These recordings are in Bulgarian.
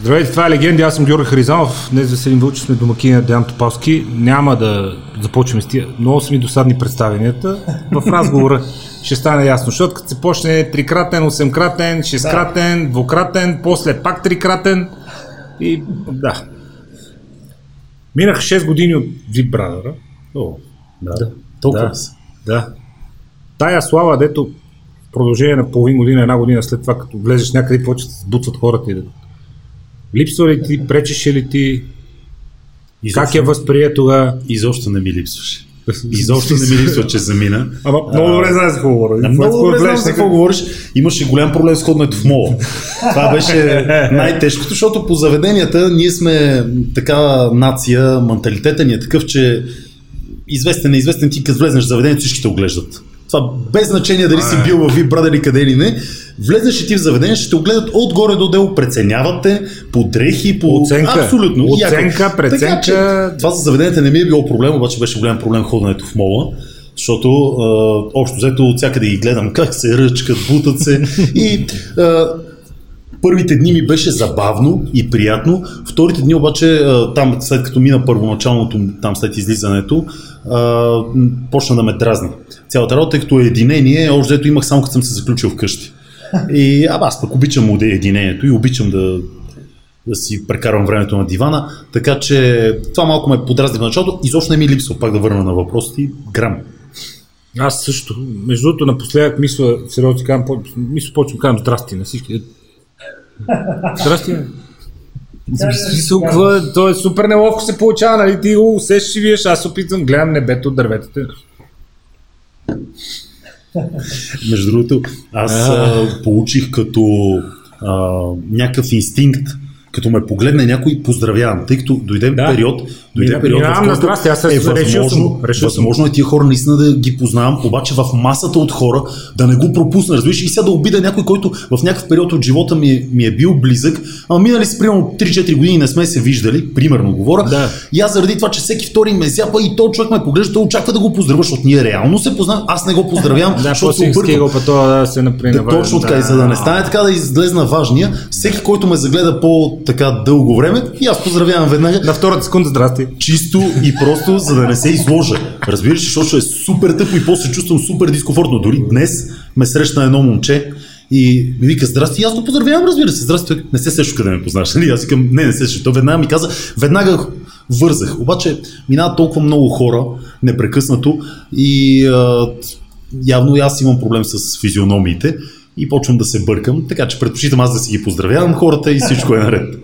Здравейте, това е Легенди, аз съм Георги Харизанов. Днес за Седим Вълчи сме домакини на Деян Топалски. Няма да започваме с тия. Много са ми досадни представенията. В разговора ще стане ясно, защото като се почне трикратен, осемкратен, шесткратен, двукратен, после пак трикратен и да. Минаха 6 години от Vip Brother. О, да. да. Толкова да, да. Тая слава, дето в продължение на половин година, една година след това, като влезеш някъде, почват да се сбутват хората и да Липсва ли ти, пречеше ли ти? Изобщо, как я възприе тогава? Изобщо не ми липсваше. Изобщо не ми липсва, че замина. Ама много добре знаеш за какво говоря. Много добре знаеш за какво говориш. Имаше голям проблем с ходенето в мола. Това беше най-тежкото, защото по заведенията ние сме такава нация, менталитета ни е такъв, че известен, неизвестен ти, като влезнеш в заведението, всички те оглеждат. Това без значение дали си бил в Вибрада или къде или не. Влезеш и ти в заведение, ще те огледат отгоре до дело, преценявате по дрехи, по... Оценка. Абсолютно. Оценка, преценка. Така, че, това за заведенията не ми е било проблем, обаче беше голям проблем ходенето в мола защото а, общо взето от всякъде ги гледам как се ръчкат, бутат се и а, Първите дни ми беше забавно и приятно, вторите дни обаче, там след като мина първоначалното, там след излизането, почна да ме дразни. Цялата работа, тъй като е единение, още ето имах само като съм се заключил вкъщи. И а, аз пък обичам единението и обичам да, да си прекарвам времето на дивана, така че това малко ме подразни в началото. Изобщо не ми липсва, пак да върна на въпросите, грам. Аз също. Между другото, напоследък мисля, сериозно ти казвам, мисля, почвам казвам здрасти на всички. Здрасти. Смисъл, какво то е супер неловко се получава, нали? Ти го усещаш и виеш, аз опитвам, гледам небето от дърветата. Между другото, аз а, получих като а, някакъв инстинкт като ме погледне някой, поздравявам, тъй като дойде да. период, дойде Мина, период, в който аз е възможно, решил възможно е тия хора наистина да ги познавам, обаче в масата от хора да не го пропусна, разбираш, и сега да обида някой, който в някакъв период от живота ми, е, ми е бил близък, ама минали си примерно 3-4 години не сме се виждали, примерно говоря, да. и аз заради това, че всеки втори ме зяпа и то човек ме поглежда, той очаква да го поздравя, защото ние реално се познавам, аз не го поздравявам, да, защото се обърква. Да, се например, да, точно така, да. и за да не стане така да излезна важния, всеки, който ме загледа по така дълго време и аз поздравявам веднага. На втората секунда, здрасти. Чисто и просто, за да не се изложа. Разбираш, защото е супер тъпо и после чувствам супер дискомфортно. Дори днес ме срещна едно момче и ми вика, здрасти, и аз го поздравявам, разбира се, здрасти, не се сеща къде ме познаш, нали? Аз викам, не, не се сеща. Той веднага ми каза, веднага вързах. Обаче минават толкова много хора непрекъснато и а, явно и аз имам проблем с физиономиите и почвам да се бъркам, така че предпочитам аз да си ги поздравявам хората и всичко е наред.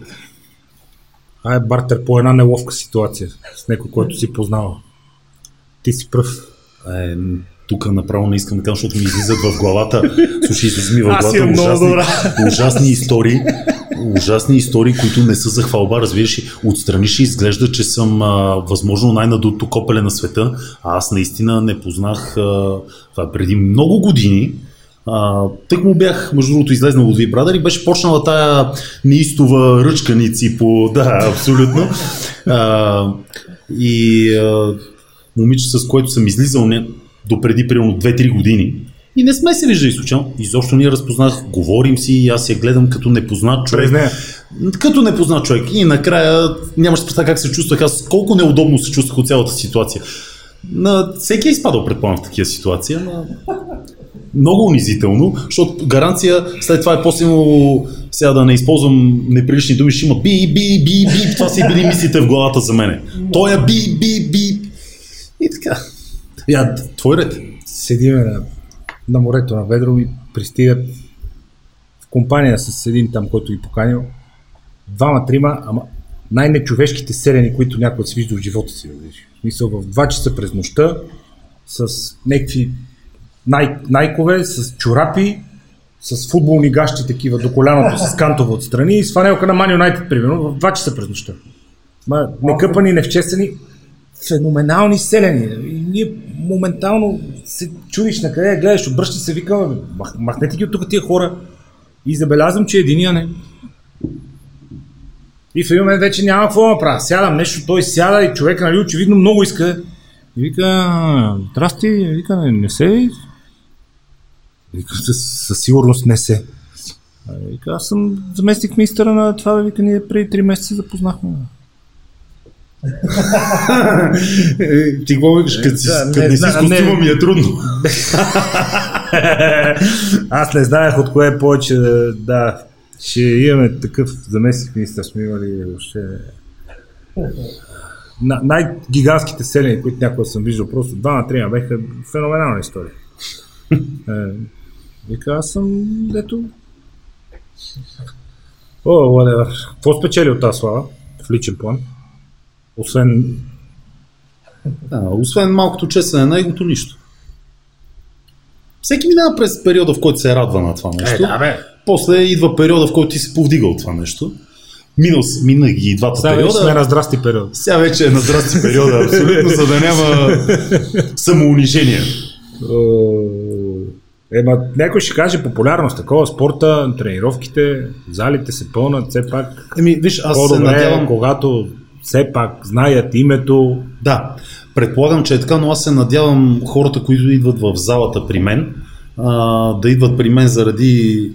А е бартер по една неловка ситуация с някой, който си познава. Ти си пръв. Е, тук направо не искам да кажа, защото ми излизат в главата. Слушай, излиза ми в главата ужасни, ужасни истории. Ужасни истории, които не са за хвалба, разбираш. Отстрани ще изглежда, че съм а, възможно най-надуто копеле на света. А аз наистина не познах а, това преди много години а, тък му бях, между другото, излезнал от Вибрадър и беше почнала тая неистова ръчканици по... Да, абсолютно. А, и а, момиче, с което съм излизал не, до преди примерно 2-3 години. И не сме се виждали случайно. Изобщо ние разпознах, говорим си и аз я гледам като непознат човек. Не. Като непознат човек. И накрая нямаш да как се чувствах аз, колко неудобно се чувствах от цялата ситуация. На всеки е изпадал, предполагам, в такива ситуации, но много унизително, защото гаранция след това е по-силно сега да не използвам неприлични думи, ще има би, би, би, би, това си били мислите в главата за мене. Той е би, би, би. И така. Я, твой ред. Седиме на, на морето на Ведро и пристигат в компания с един там, който ги поканил. Двама, трима, ама най-нечовешките селени, които някой си вижда в живота си. Мисъл в 2 часа през нощта с някакви най- найкове, с чорапи, с футболни гащи такива до коляното, с кантове отстрани и с фанелка на Ман Юнайтед, примерно, в 2 часа през нощта. Ма, некъпани, невчесани, феноменални селени. И ние моментално се чудиш на къде гледаш, обръща се, викаме, мах, махнете ги от тук тия хора. И забелязвам, че единия не. И в един момент вече няма какво да направя. Сядам нещо, той сяда и човек, нали, очевидно много иска. И вика, здрасти, вика, не се Със, със сигурност не се. Вика, аз съм заместник министъра на това, вика, ние преди 3 месеца запознахме. Ти какво викаш, като си, Да, не не си с костюма ми е трудно. Аз не знаех от кое повече да, да ще имаме такъв заместник министър сме имали въобще. На, най-гигантските селени, които някога съм виждал, просто два на трима беха феноменална история. е, вика, аз съм дето... О, whatever. Какво спечели от тази слава в личен план? Освен А, освен малкото чесане на егото, нищо. Всеки минава през периода, в който се радва на това нещо. Е, да, бе. После идва периода, в който ти се повдига от това нещо. Минал, с- мина ги и двата Сега вече периода. сме на здрасти период. Сега вече е на здрасти периода, абсолютно, за да няма самоунижение. Е, Ема, някой ще каже популярност, такова спорта, тренировките, залите се пълнат, все пак Еми, виж, аз се по-добре, надявам... когато все пак знаят името. Да, предполагам, че е така, но аз се надявам хората, които идват в залата при мен, а, да идват при мен заради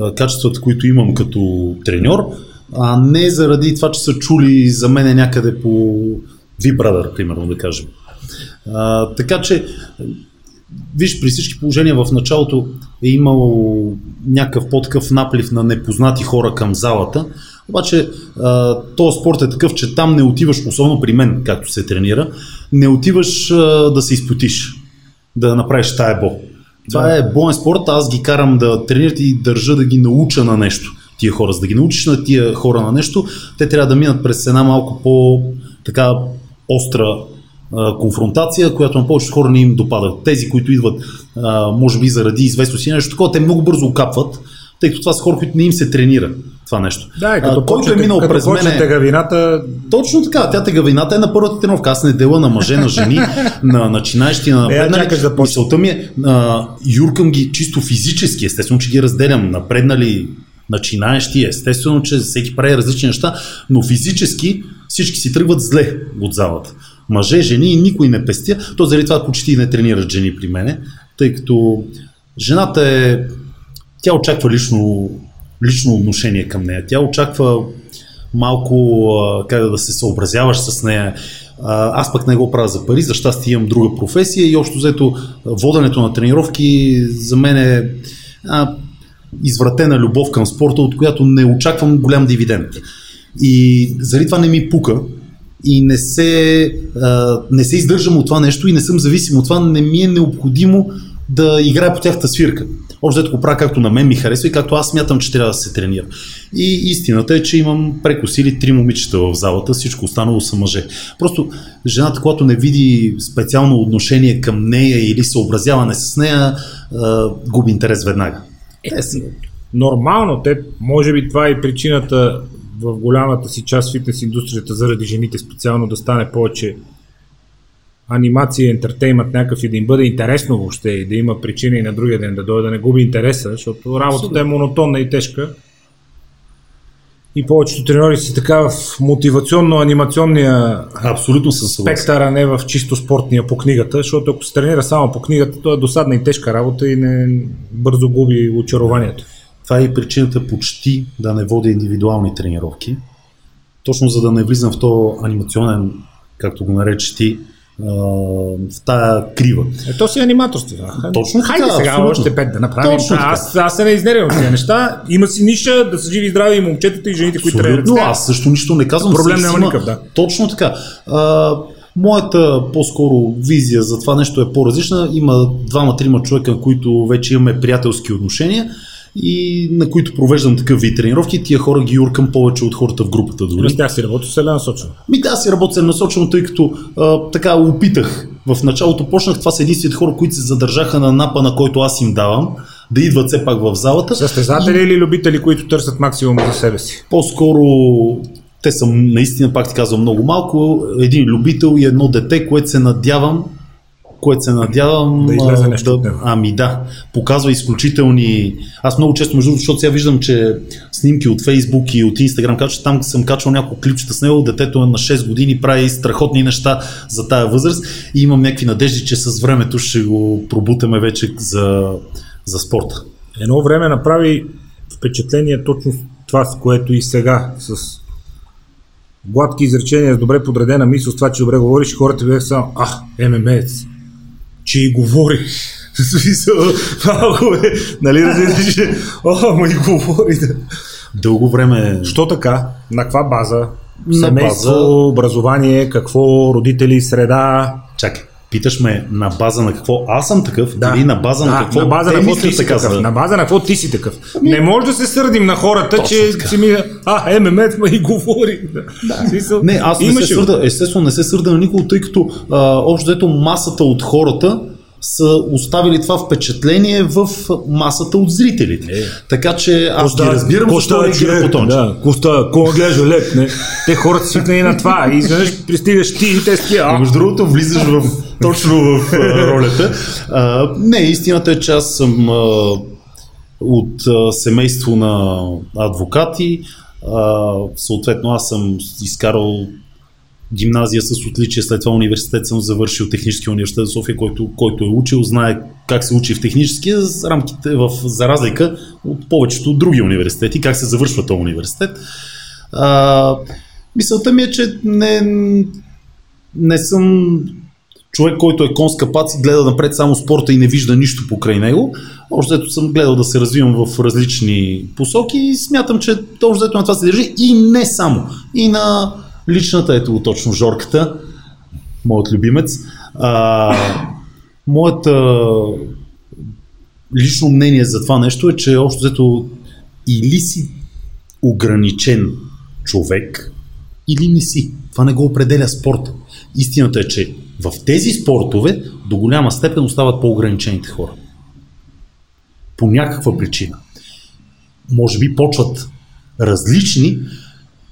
а, качествата, които имам като треньор, а не заради това, че са чули за мене някъде по V-Brother, примерно да кажем. А, така че, виж, при всички положения в началото е имало някакъв по-такъв наплив на непознати хора към залата, обаче този спорт е такъв, че там не отиваш, особено при мен, както се тренира, не отиваш да се изпотиш, да направиш тая бо. Това Да. е боен спорт, аз ги карам да тренират и държа да ги науча на нещо тия хора. За да ги научиш на тия хора на нещо, те трябва да минат през една малко по така остра конфронтация, която на повечето хора не им допада. Тези, които идват, а, може би заради известност и нещо такова, те много бързо окапват, тъй като това са хора, които не им се тренира това нещо. Да, и А, като който е минал като през почнете мене... гавината, Точно така, тя тегавината е на първата тренировка. Аз не дела на мъже, на жени, на начинаещи, на Е, напреднали. да почне. Мисълта ми е, а, юркам ги чисто физически, естествено, че ги разделям. Напреднали, начинаещи, естествено, че всеки прави различни неща, но физически всички си тръгват зле от залата. Мъже, жени и никой не пестя. То заради това почти не тренират жени при мене, тъй като жената е тя очаква лично, лично отношение към нея. Тя очаква малко как да се съобразяваш с нея. Аз пък не го правя за пари, за щастие имам друга професия и общо взето воденето на тренировки за мен е а, извратена любов към спорта, от която не очаквам голям дивиденд. И заради това не ми пука и не се, а, не се издържам от това нещо и не съм зависим от това, не ми е необходимо да играя по тяхната свирка. Общо взето го правя както на мен ми харесва и както аз смятам, че трябва да се тренира. И истината е, че имам преко сили три момичета в залата, всичко останало са мъже. Просто жената, когато не види специално отношение към нея или съобразяване с нея, губи интерес веднага. Са- нормално, те, може би това е причината в голямата си част фитнес индустрията заради жените специално да стане повече анимация, ентертеймент някакъв и да им бъде интересно въобще и да има причина и на другия ден да дойде да не губи интереса, защото работата е монотонна и тежка. И повечето треньори са така в мотивационно-анимационния Абсолютно спектър, а не в чисто спортния по книгата, защото ако се тренира само по книгата, то е досадна и тежка работа и не бързо губи очарованието. Това е и причината почти да не водя индивидуални тренировки. Точно за да не влизам в то анимационен, както го нарече ти, в тая крива. Ето си аниматорство. да. Точно така, Хайде сега абсолютно. още пет да направим. Точно така. аз, аз се не изнервям тези неща. Има си ниша да са живи и здрави и момчетата и жените, които тренират. Абсолютно, Сега, аз също нищо не казвам. Проблем няма никакъв, да. Точно така. А, моята по-скоро визия за това нещо е по-различна. Има двама-трима човека, на които вече имаме приятелски отношения и на които провеждам такъв вид тренировки. Тия хора ги юркам повече от хората в групата дори. С тях си работи целенасочено. Ми да, си работя целенасочено, тъй като а, така опитах. В началото почнах, това са единствените хора, които се задържаха на напа, на който аз им давам, да идват все пак в залата. Състезатели или любители, които търсят максимум за себе си? По-скоро те са наистина, пак ти казвам, много малко. Един любител и едно дете, което се надявам което се надявам Да излезе нещо да. Ами да, показва изключителни... Аз много често, между другото, защото сега виждам, че снимки от Фейсбук и от Инстаграм, че там съм качвал няколко клипчета с него, детето е на 6 години, прави страхотни неща за тая възраст и имам някакви надежди, че с времето ще го пробутаме вече за, за спорта. Едно време направи впечатление точно това, с което и сега, с гладки изречения, с добре подредена мисъл, с това, че добре говориш, хората бяха само, а, ММЕЦ, че и говори. Смисъл, малко е, нали разбираш, о, ма и говори. Дълго време... Що така? На каква база? Семейство, база- образование, какво, родители, среда. Чакай, питаш ме на база на какво аз съм такъв Да. или на база на Да, какво на база те на какво ти си така такъв. На база на какво ти си такъв. Не може да се сърдим на хората, Точно че така. си ми, а, ММЕ ма и говори. Да. Смисъл, Не, аз не се сърда, естествено не се сърда на никого, тъй като а, общо взето масата от хората са оставили това впечатление в масата от зрителите. Е. Така че аз ги разбирам защо реагира по този. Да, Коста, кога гледаш лек, не? Те хората свикнали на това и изведнъж пристигаш ти и те си, а, между другото влизаш в, точно в а, ролята. А, не, истината е, че аз съм а, от а, семейство на адвокати. А, съответно, аз съм изкарал гимназия с отличие, след това университет съм завършил техническия университет в София, който, който е учил, знае как се учи в техническия, с рамките, в, за разлика от повечето други университети, как се завършва този университет. А, мисълта ми е, че не, не съм човек, който е кон с гледа напред само спорта и не вижда нищо покрай него. Общо съм гледал да се развивам в различни посоки и смятам, че общо взето на това се държи и не само. И на личната, ето го точно Жорката, моят любимец. А, моята лично мнение за това нещо е, че общо взето или си ограничен човек, или не си. Това не го определя спорта. Истината е, че в тези спортове до голяма степен остават по-ограничените хора. По някаква причина. Може би почват различни,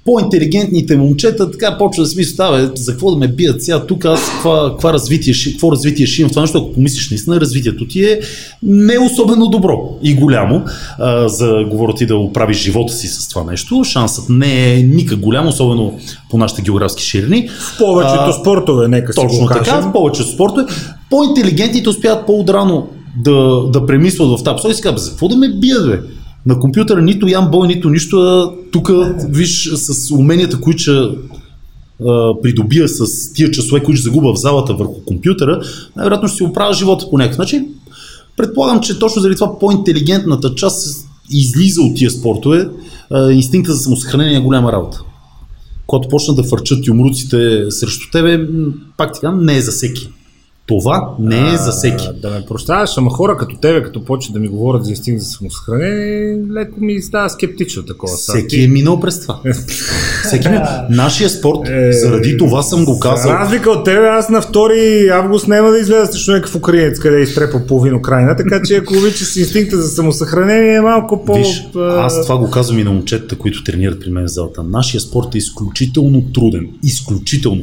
по-интелигентните момчета така почва да си мислят, "А, бе, за какво да ме бият сега тук, аз каква, каква развитие, какво развитие ще имам това нещо, ако помислиш наистина, развитието ти е не особено добро и голямо, а, за говоря ти да оправиш живота си с това нещо. Шансът не е никак голям, особено по нашите географски ширини. в повечето А, спортове, нека Точно го така, кажем. в повечето спортове. По-интелигентните успяват по-отрано да, да премислят в тази посока и си казват, "Бе, за какво да ме бият, бе? На компютъра нито ям бой, нито нищо, а тук виж с уменията, които ще придобия с тия часове, които ще загуба в залата върху компютъра, най-вероятно ще си оправя живота по някакъв начин. Предполагам, че точно заради това по-интелигентната част излиза от тия спортове. Инстинкта за самосъхранение е голяма работа. Когато почнат да фърчат юмруците срещу тебе, пак така, не е за всеки. Това не е за всеки. Да ме прощаваш, ама хора като тебе, като почват да ми говорят за инстинкт за самосъхранение, леко ми става скептично такова. Всеки ти- е минал през това. Всеки е... Нашия спорт, Е, заради това съм го За казал. разлика от тебе, аз на 2 август няма да излезе срещу някакъв украинец, къде изтрепа половин Украина, така че ако обичаш с инстинкта за самосъхранение, е малко по... Виж, аз това го казвам и на момчетата, които тренират при мен в залата. Нашия спорт е изключително труден. Изключително.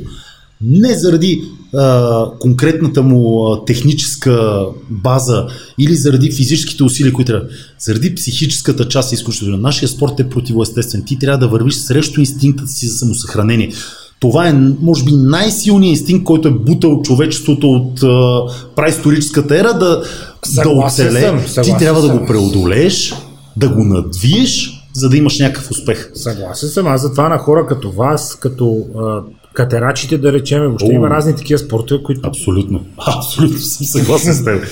Не заради а, конкретната му а, техническа база или заради физическите усилия, които трябва. Заради психическата част е изключително. Нашия спорт е противоестествен. Ти трябва да вървиш срещу инстинкта си за самосъхранение. Това е, може би, най-силният инстинкт, който е бутал човечеството от а, праисторическата ера да, да Съгласен оцелее. съм, Ти трябва да съм. го преодолееш, да го надвиеш, за да имаш някакъв успех. Съгласен съм, аз затова на хора като вас, като а, катерачите, да речем, въобще О. има разни такива спортове, които Абсолютно. Абсолютно съм съгласен с теб.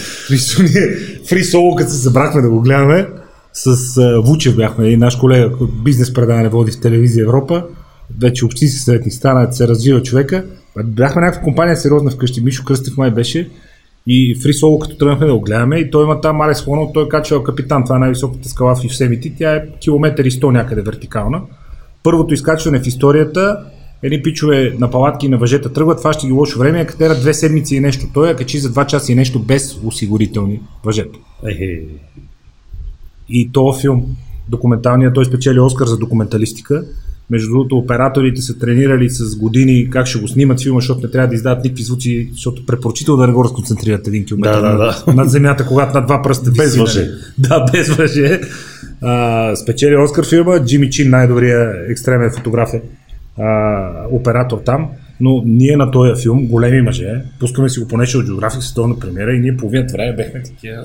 Ние фри соло, като се събрахме да го гледаме, с Вучев бяхме, един наш колега, бизнес предаване води в телевизия Европа, вече общински съветник стана, се развива човека. Бяхме някаква компания сериозна вкъщи, Мишо Кръстев май беше, и фри соло, като тръгнахме да го гледаме, и той има там Алес Хонов, той е качвал капитан, това е най-високата скала в Юсемити, тя е километър и 100 някъде вертикална. Първото изкачване в историята, едни пичове на палатки и на въжета тръгват, това ще ги лошо време, катера две седмици и нещо. Той я качи за два часа и нещо без осигурителни въжета. Ехе. И този филм, документалният, той спечели Оскар за документалистика. Между другото, операторите са тренирали с години как ще го снимат филма, защото не трябва да издават никакви звуци, защото препоръчително да не го разконцентрират един километр Да, да, да. над земята, когато на два пръста Без въже. нали? Да, без въже. А, спечели Оскар филма, Джимми Чин, най-добрия екстремен фотограф е а, оператор там. но ние на този филм, големи мъже, пускаме си го по National Geographic световна премиера и ние половината време бехме такива.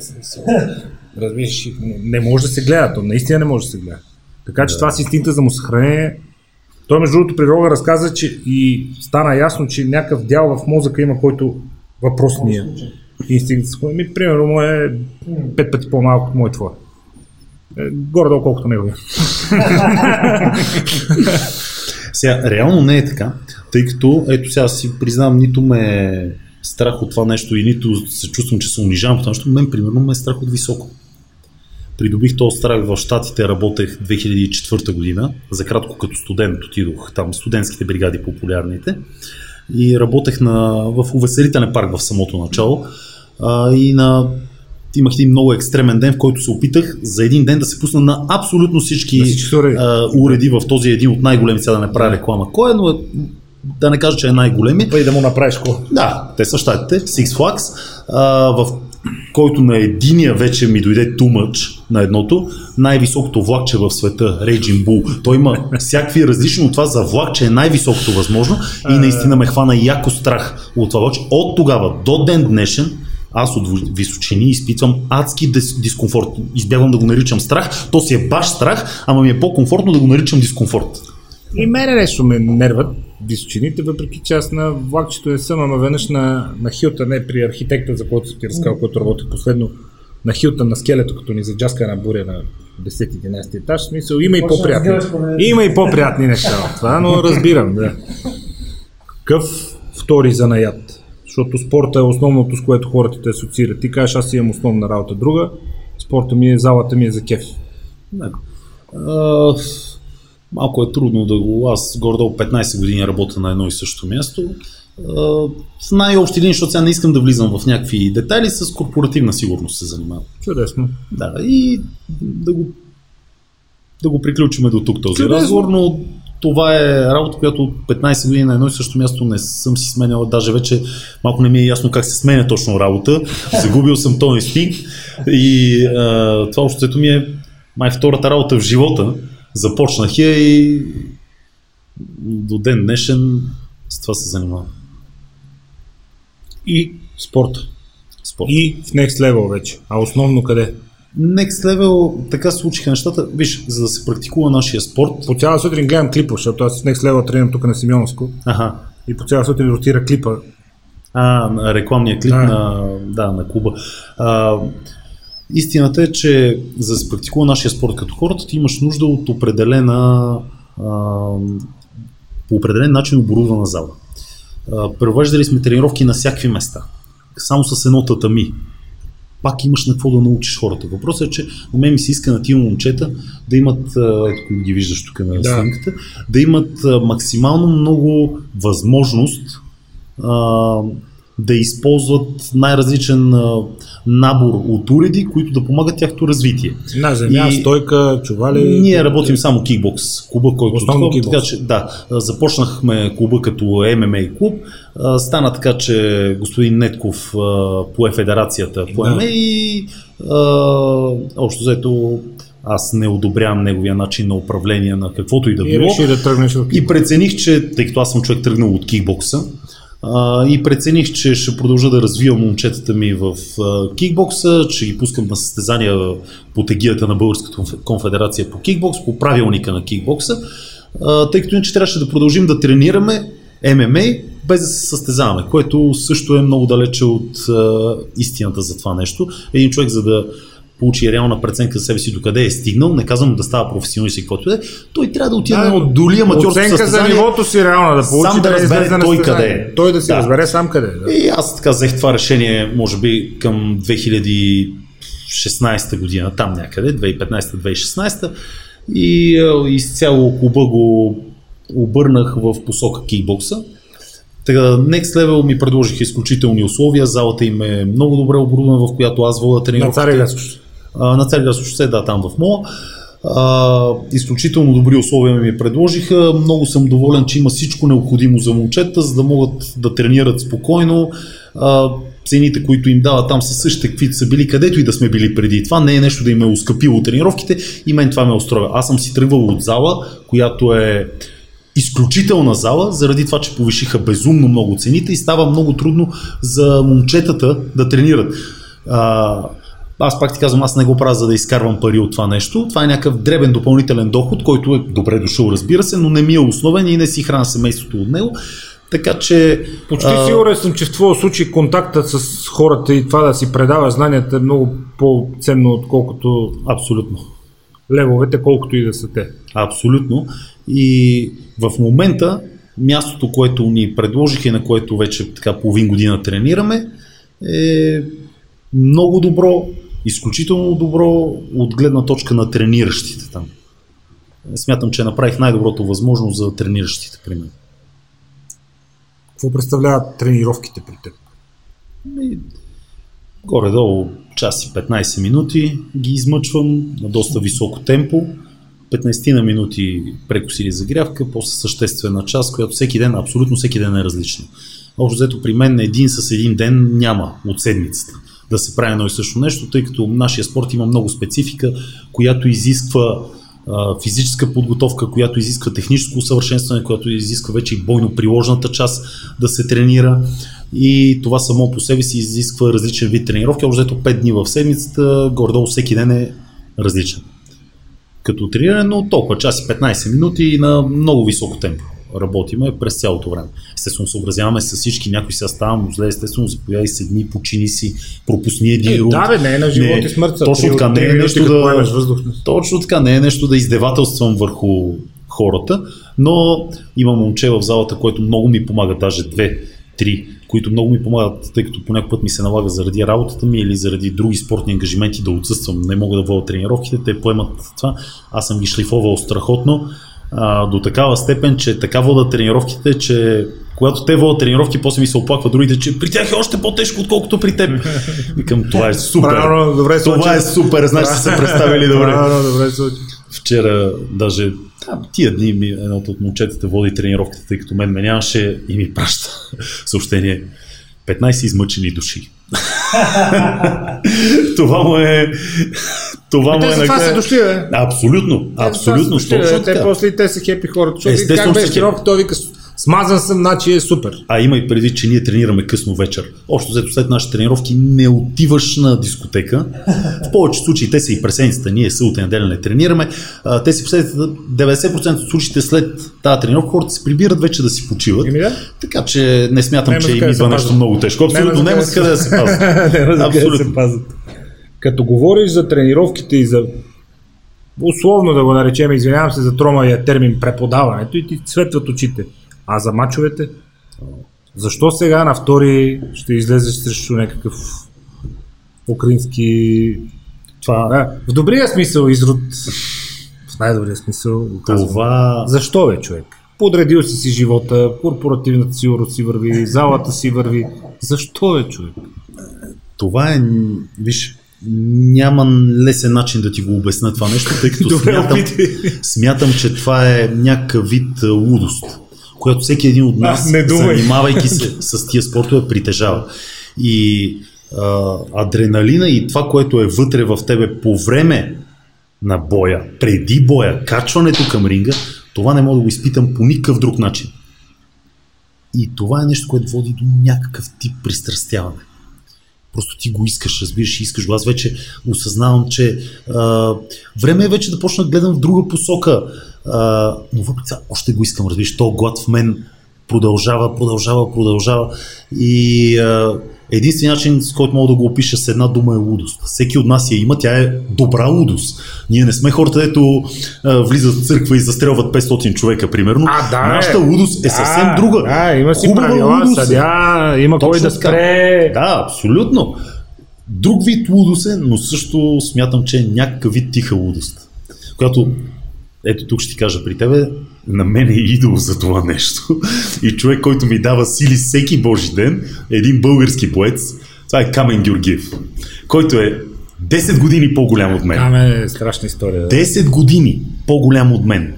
Разбираш, не може да се гледа, то наистина не може да се гледа. Така че да. това с инстинкта за му съхранение. Той между другото при Рога разказа, че и стана ясно, че някакъв дял в мозъка има, който въпросния инстинкт. Ми, примерно, му е пет пъти по-малко от мой твой. Е, горе-долу колкото неговия. Сега, реално не е така, тъй като, ето сега си признавам, нито ме е страх от това нещо и нито се чувствам, че се унижавам това нещо, мен примерно ме е страх от високо. Придобих този страх в Штатите, работех 2004 година, за кратко като студент отидох там, студентските бригади популярните и работех на, в увеселителен парк в самото начало а, и на имах един много екстремен ден, в който се опитах за един ден да се пусна на абсолютно всички, на всички а, уреди в този един от най-големи, сега да не правя реклама. Кой е, но е, да не кажа, че е най-големи. и да му направиш ко. Да, те са щатите, Six Flags, а, в който на единия вече ми дойде much на едното, най-високото влакче в света, Raging Bull. Той има всякакви различни от това за влакче е най-високото възможно и наистина ме хвана яко страх от това влакче. От тогава до ден днешен аз от височини изпитвам адски дис- дискомфорт. Избягвам да го наричам страх. То си е баш страх, ама ми е по-комфортно да го наричам дискомфорт. И мене нещо ме нерват височините, въпреки че аз на влакчето не съм, ама веднъж на, на Хилта, не при архитекта, за който ти разказал, който работи последно, на Хилта на скелето, като ни заджаска на буря на 10-11 етаж, смисъл, има и по-приятни. Има и по-приятни неща от това, но разбирам, да. Какъв втори занаят? Защото спорта е основното, с което хората те асоциират. Ти кажеш, аз имам основна работа друга, спорта ми е, залата ми е за кеф. Да. Малко е трудно да го... Аз гордо 15 години работя на едно и също място. В най-общи линии, защото сега не искам да влизам в някакви детайли, с корпоративна сигурност се занимавам. Чудесно. Да, и да го да го приключим до тук този Чудесно. разговор, но това е работа, която от 15 години на едно и също място не съм си сменял. Даже вече малко не ми е ясно как се сменя точно работа. Загубил съм този инстинкт и а, това общото ми е май втората работа в живота. Започнах я и до ден днешен с това се занимавам. И спорта. Спорт. И в Next Level вече. А основно къде? Next Level така се случиха нещата. Виж, за да се практикува нашия спорт. По цяла сутрин гледам клипа, защото аз Next Level тренирам тук на Симеоновско. Ага. И по цяла сутрин ротира клипа. А, рекламния клип а. на, да, на клуба. А, истината е, че за да се практикува нашия спорт като хората, ти имаш нужда от определена а, по определен начин оборудвана зала. Превеждали сме тренировки на всякакви места. Само с едно татами пак имаш на какво да научиш хората. Въпросът е, че на мен ми се иска на тия момчета да имат, ето ги виждаш тук на да. снимката, да имат максимално много възможност а, да използват най-различен набор от уреди, които да помагат тяхното развитие. На земя, и... стойка, чували. Ние работим само кикбокс, клуба, който Основно такова, така че да, започнахме клуба като ММА клуб. Стана така, че господин Нетков пое федерацията поеме да. и а, общо взето аз не одобрявам неговия начин на управление на каквото и да било. И, да и прецених, че, тъй като аз съм човек тръгнал от кикбокса, и прецених, че ще продължа да развивам момчетата ми в кикбокса, че ги пускам на състезания по тегията на Българската конфедерация по кикбокс, по правилника на кикбокса, тъй като иначе трябваше да продължим да тренираме ММА без да се състезаваме, което също е много далече от истината за това нещо. Един човек, за да получи реална преценка за себе си докъде е стигнал, не казвам да става професионалист и каквото е, той трябва да отиде да, от доли аматьорско Оценка за нивото си реално да получи сам да, да разбере той къде е. Той да си да. разбере сам къде е. Да. И аз така взех това решение, може би към 2016 година, там някъде, 2015-2016 и изцяло клуба го обърнах в посока кикбокса. Така, Next Level ми предложиха изключителни условия, залата им е много добре оборудвана, в която аз вода тренировките. На На Цареградско шосе, да, там в МОЛА. Изключително добри условия ми предложиха. Много съм доволен, че има всичко необходимо за момчета, за да могат да тренират спокойно. Цените, които им дават там са същите, каквито са били, където и да сме били преди това. Не е нещо да им е ускъпило тренировките и мен това ме устроя. Аз съм си тръгвал от зала, която е изключителна зала, заради това, че повишиха безумно много цените и става много трудно за момчетата да тренират. Аз пак ти казвам, аз не го правя за да изкарвам пари от това нещо. Това е някакъв дребен допълнителен доход, който е добре дошъл, разбира се, но не ми е основен и не си храна семейството от него. Така че. Почти а... сигурен съм, че в твоя случай контактът с хората и това да си предава знанията е много по-ценно, отколкото. Абсолютно. Левовете, колкото и да са те. Абсолютно. И в момента мястото, което ни предложиха и на което вече така половин година тренираме, е много добро, изключително добро от гледна точка на трениращите там. Смятам, че направих най-доброто възможно за трениращите при мен. Какво представляват тренировките при теб? Горе-долу час и 15 минути ги измъчвам на доста високо темпо. 15 на минути прекус или загрявка, после съществена част, която всеки ден, абсолютно всеки ден е различна. Общо взето при мен един с един ден няма от седмицата да се прави едно и също нещо, тъй като нашия спорт има много специфика, която изисква физическа подготовка, която изисква техническо усъвършенстване, която изисква вече и бойно приложната част да се тренира и това само по себе си изисква различен вид тренировки. Общо взето 5 дни в седмицата, горе-долу всеки ден е различен. Като трениране, но толкова час и 15 минути на много високо темпо работиме през цялото време. Естествено, съобразяваме с всички, някой се ставам зле, естествено, заповядай седни, почини си, пропусни един е, Да, бе, не е на живот не, и смърт. Точно така, не е нещо да... Точно така, не е нещо да издевателствам върху хората, но има момче в залата, който много ми помага, даже две, три, които много ми помагат, тъй като по път ми се налага заради работата ми или заради други спортни ангажименти да отсъствам, не мога да водя тренировките, те поемат това. Аз съм ги шлифовал страхотно а, до такава степен, че така водят тренировките, че когато те водят тренировки, после ми се оплаква другите, че при тях е още по-тежко, отколкото при теб. Викам, това е супер. Правилно, добре това е супер, значи се представили добре. Правилно, добре Вчера даже а, тия дни ми, едното от момчетата води тренировките, тъй като мен ме нямаше и ми праща съобщение. 15 измъчени души. това му е това му е на са дошли, бе. Абсолютно, абсолютно. Дошли, те после те са хепи хората. Естествено, как беше той вика, Смазан съм, значи е супер. А има и преди, че ние тренираме късно вечер. Общо взето след нашите тренировки не отиваш на дискотека. В повече случаи те са и пресеницата, ние събота и неделя не тренираме. Те си 90% от случаите след тази тренировка хората се прибират вече да си почиват. Еми да? Така че не смятам, че им идва нещо много тежко. Абсолютно няма за къде да се пазят. Абсолютно. Като говориш за тренировките и за условно да го наречем, извинявам се за тромавия термин преподаването и ти светват очите. А за мачовете? Защо сега на втори ще излезеш срещу някакъв украински... Това... Да, в добрия смисъл изрод, в най-добрия смисъл. Това... Защо бе, човек? Подредил си си живота, корпоративната сигурност си върви, залата си върви. Защо е, човек? Това е, виж, няма лесен начин да ти го обясня това нещо, тъй като смятам, смятам, че това е някакъв вид лудост която всеки един от нас, а, занимавайки се с тия спортове, притежава. И а, адреналина и това, което е вътре в тебе по време на боя, преди боя, качването към ринга, това не мога да го изпитам по никакъв друг начин. И това е нещо, което води до някакъв тип пристрастяване. Просто ти го искаш, разбираш, искаш го. Аз вече осъзнавам, че а, време е вече да почна да гледам в друга посока. А, но въпреки това още го искам, разбираш, то глад в мен продължава, продължава, продължава. И а, единственият начин, с който мога да го опиша с една дума е лудост. Всеки от нас я има, тя е добра лудост. Ние не сме хората, дето влизат в църква и застрелват 500 човека, примерно. А, да, Нашата лудост е съвсем да, друга. Да, има си Хубава правила, лудост е. съдя, има Точно кой да спре. Да, абсолютно. Друг вид лудост е, но също смятам, че е някакъв вид тиха лудост. Която ето тук ще ти кажа при тебе, на мен е идол за това нещо. И човек, който ми дава сили всеки Божи ден, е един български поец. Това е Камен Георгиев, който е 10 години по-голям от мен. Камен е страшна история. 10 години по-голям от мен.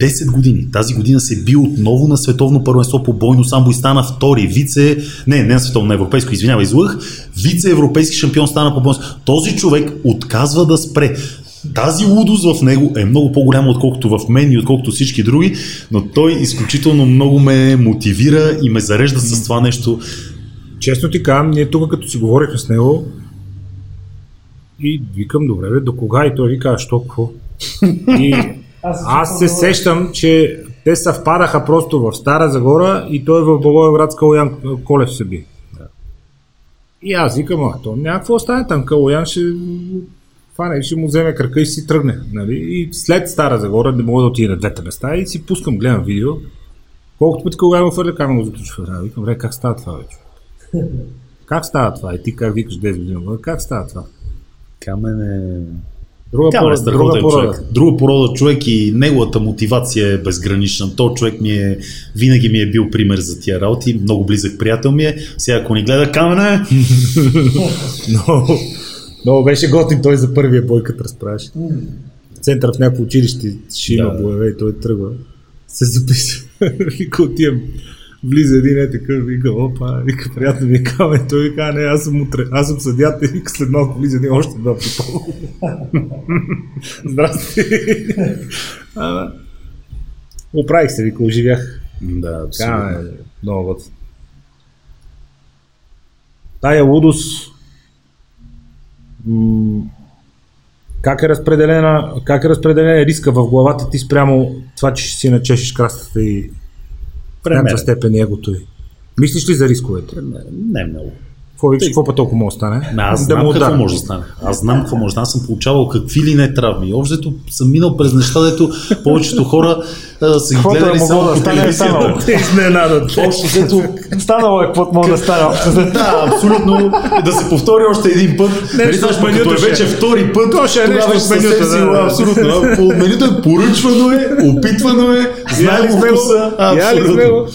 10 години. Тази година се би отново на световно първенство по бойно самбо и стана втори вице, не, не на световно, на европейско, извинявай, излъх, вице европейски шампион стана по бойно. Този човек отказва да спре. Тази лудост в него е много по-голяма, отколкото в мен и отколкото всички други, но той изключително много ме мотивира и ме зарежда с това нещо. Честно ти казвам, ние тук като си говорихме с него и викам, добре, бе, до кога? И той вика, що, какво? И аз се сещам, че те съвпадаха просто в Стара Загора и той в Благоевград с Калоян Колев се би. И аз викам, а то няма какво стане там, Калоян ще фане, ще му вземе кръка и си тръгне. Нали? И след Стара Загора не мога да отида на двете места и си пускам, гледам видео. Колкото пъти кога му фърля, камера го заключва. Да, викам, бре, как става това вече? Как става това? И ти как викаш 10 години? Как става това? Камен е Друга, Камен е порода, друга страхотен порода. човек. Друга порода човек и неговата мотивация е безгранична. То човек ми е, винаги ми е бил пример за тия работи. Много близък приятел ми е. Сега ако ни гледа камена, Много, много беше готин той за първия бой, като разправяше. В центъра в някакво училище ще има Да. боеве и той тръгва. Се записа. Вика отивам. Влиза един е такъв, вика, опа, вика, приятно ми е камен. Той вика, «А, не, аз съм утре, аз съм съдята и вика, след малко влиза един още два пипа. Здрасти. Ама, Оправих се, вика, оживях. да, Така абсолютно. е много. Тая лудост как е разпределена, как е разпределена риска в главата ти спрямо това, че ще си начешеш крастата и в някаква степен и егото й? Мислиш ли за рисковете? Не много. Какво викаш, какво пък толкова може да стане? Ме, аз да знам му какво може да стане. Аз знам какво може да стане. Аз съм получавал какви ли не травми. Общо дето съм минал през неща, дето повечето хора а, са ги е гледали само да по стане, е телевизията. станало. Те изненадат. Общо Станало е каквото може да стане. Да, абсолютно. Да се повтори още един път. Нали, знаеш, като менюто е вече втори път, То ще е нещо съвсем менюто, да, да. Абсолютно. По менюто е поръчвано е, опитвано е, знаем вкуса. Абсолютно.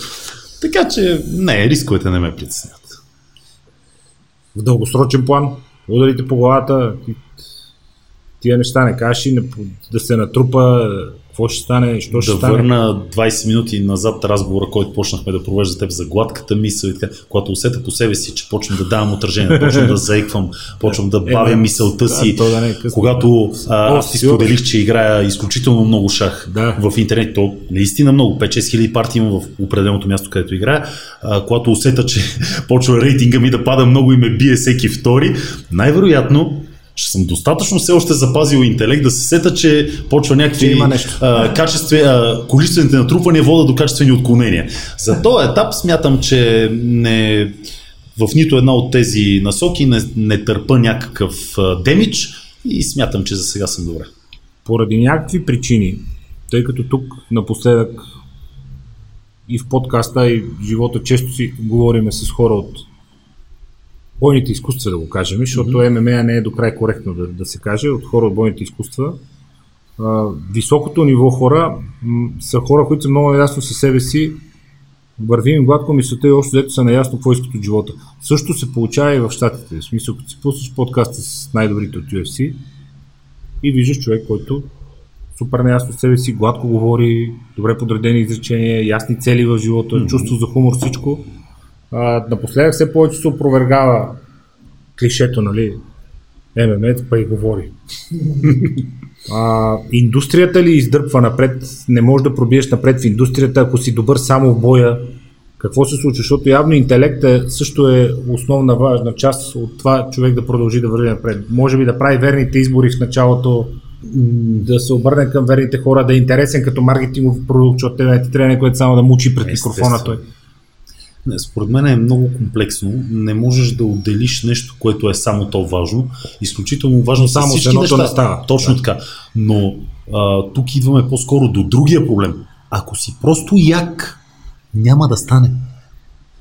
Така че, не, рисковете не ме притесняват. В дългосрочен план, ударите по главата, ти- тия неща не кажеш и да се натрупа, какво ще стане, що ще да стане. върна 20 минути назад разговора, който почнахме да провежда теб за гладката мисъл и така, когато усета по себе си, че почвам да давам отражение, почвам да заеквам, почвам да бавя Е, мисълта си. да, да не е късно. когато а, аз ти споделих, че играя изключително много шах Да. в интернет, то наистина много, 5-6 хиляди партии има в определеното място, където играя, а, когато усета, че почва рейтинга ми да пада много и ме бие всеки втори, най-вероятно че съм достатъчно все още запазил интелект да се сета, че почва някакви има нещо. а, качестве, а, количествените натрупвания водят до качествени отклонения. За този етап смятам, че не, в нито една от тези насоки не, не търпа някакъв а, демидж и смятам, че за сега съм добре. Поради някакви причини, тъй като тук напоследък и в подкаста, и в живота често си говориме с хора от бойните изкуства, да го кажем, защото mm-hmm. ММА не е до край коректно да, да се каже, от хора от бойните изкуства. А, високото ниво хора м- са хора, които са много наясно със себе си, върви им гладко мисълта и още дето са наясно какво искат от живота. Също се получава и в щатите. В смисъл, като си пуснеш подкаста с най-добрите от UFC и виждаш човек, който супер наясно с себе си, гладко говори, добре подредени изречения, ясни цели в живота, mm-hmm. чувство за хумор, всичко. А, напоследък все повече се опровергава клишето, нали? ММЕ, па и говори. А, индустрията ли издърпва напред? Не можеш да пробиеш напред в индустрията, ако си добър само в боя. Какво се случва? Защото явно интелектът също е основна важна част от това човек да продължи да върви напред. Може би да прави верните избори в началото, да се обърне към верните хора, да е интересен като маркетингов продукт, защото те не ти трябва някой само да мучи пред микрофона той. Не, според мен е много комплексно. Не можеш да отделиш нещо, което е само то важно. Изключително важно Само всички едното неща. не става. Точно Да. така. Но а, тук идваме по-скоро до другия проблем. Ако си просто як, няма да стане.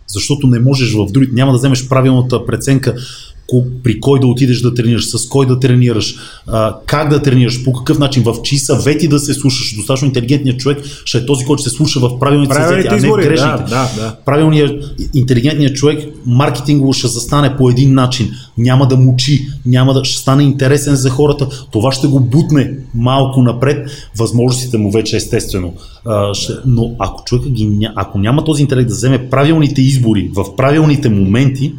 Защото не можеш в другите, няма да вземеш правилната преценка при кой да отидеш да тренираш, с кой да тренираш, как да тренираш, по какъв начин, в чии съвети да се слушаш. Достатъчно интелигентният човек ще е този, който се слуша в правилните съвети, а не в грешните. да, да, да. Правилният, интелигентният човек маркетингово ще застане по един начин. Няма да мучи, няма да ще стане интересен за хората. Това ще го бутне малко напред. Възможностите му вече естествено. А, ще, но ако човека ги, ако няма този интелект да вземе правилните избори в правилните моменти,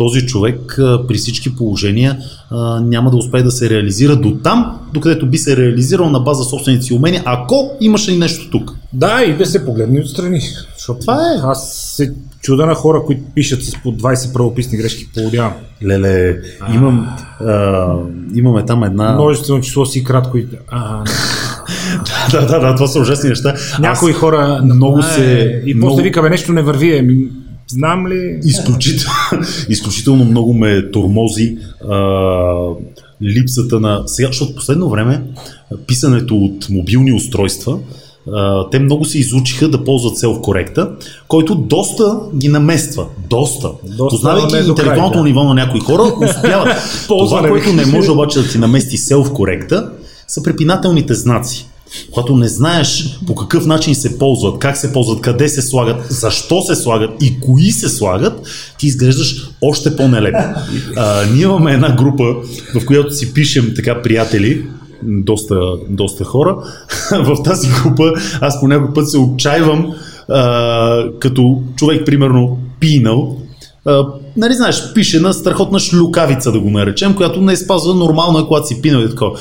този човек а, при всички положения а, няма да успее да се реализира до там, докъдето би се реализирал на база собствените си умения, ако имаше и нещо тук. Да, и да се погледне отстрани. Защото Това е. Аз се чуда на хора, които пишат с по 20 правописни грешки по ден. Леле, имам, а, имаме там една... Множествено число си кратко и... А, да, да, да, това са ужасни неща. някои Аз хора... много е, се... И много... после викаме нещо не върви. Знам ли... Изключително, изключително много ме тормози а, липсата на... Сега, защото последно време писането от мобилни устройства те много се изучиха да ползват селф-коректа, който доста ги намества. Доста. Доста, Познавайки край, интелектуалното да. ниво на някои хора, успяват. Това, което не може обаче да ти намести селф-коректа, са препинателните знаци. Когато не знаеш по какъв начин се ползват, как се ползват, къде се слагат, защо се слагат и кои се слагат, ти изглеждаш още по-нелеп. А, ние имаме една група, в която си пишем така приятели, доста, доста хора. в тази група аз по някой път се отчаивам а, като човек, примерно, пинал, а, нали знаеш, пише на страхотна шлюкавица, да го наречем, която не спазва нормално е, когато си пинал и такова.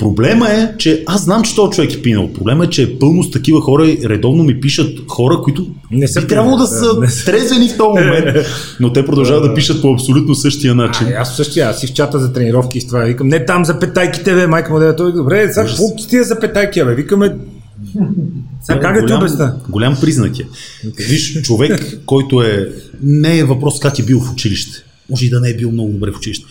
Проблема е, че аз знам, че този човек е пинал. Проблема е, че е пълно с такива хора и редовно ми пишат хора, които Не са трябвало да са не са. трезвени в този момент, но те продължават да пишат по абсолютно същия начин. А, аз същия, аз си в чата за тренировки и с това викам, не там за петайките, бе, майка му да е той. Добре, сега какво ти е за петайки, бе? Викаме, сега как ти голям, обясна? голям признак е. Виж, човек, който е... Не е въпрос как е бил в училище. Може и да не е бил много добре в училище.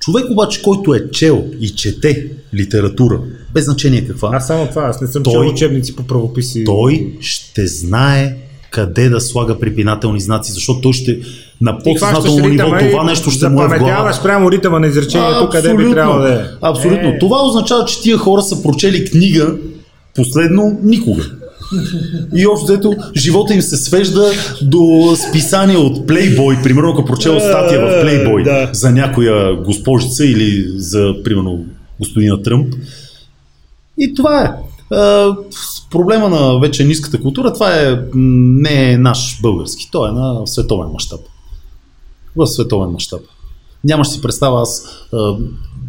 Човек обаче, който е чел и чете литература, без значение каква, Аз само това, аз не съм Той- чел учебници по правописи. той ще знае къде да слага препинателни знаци, защото той ще на подсъзнателно ниво и това нещо ще му е в главата. Прямо ритъма на изречението, къде би трябвало да е. Абсолютно. Е, Това означава, че тия хора са прочели книга последно никога. И общо взето, живота им се свежда до списание от Playboy, примерно ако прочел статия в Playboy Да. за някоя госпожица или за, примерно, господина Тръмп. И това е. Проблема на вече ниската култура, това е, не е наш български, той е на световен мащаб. В световен мащаб. Нямаш си представа, аз а,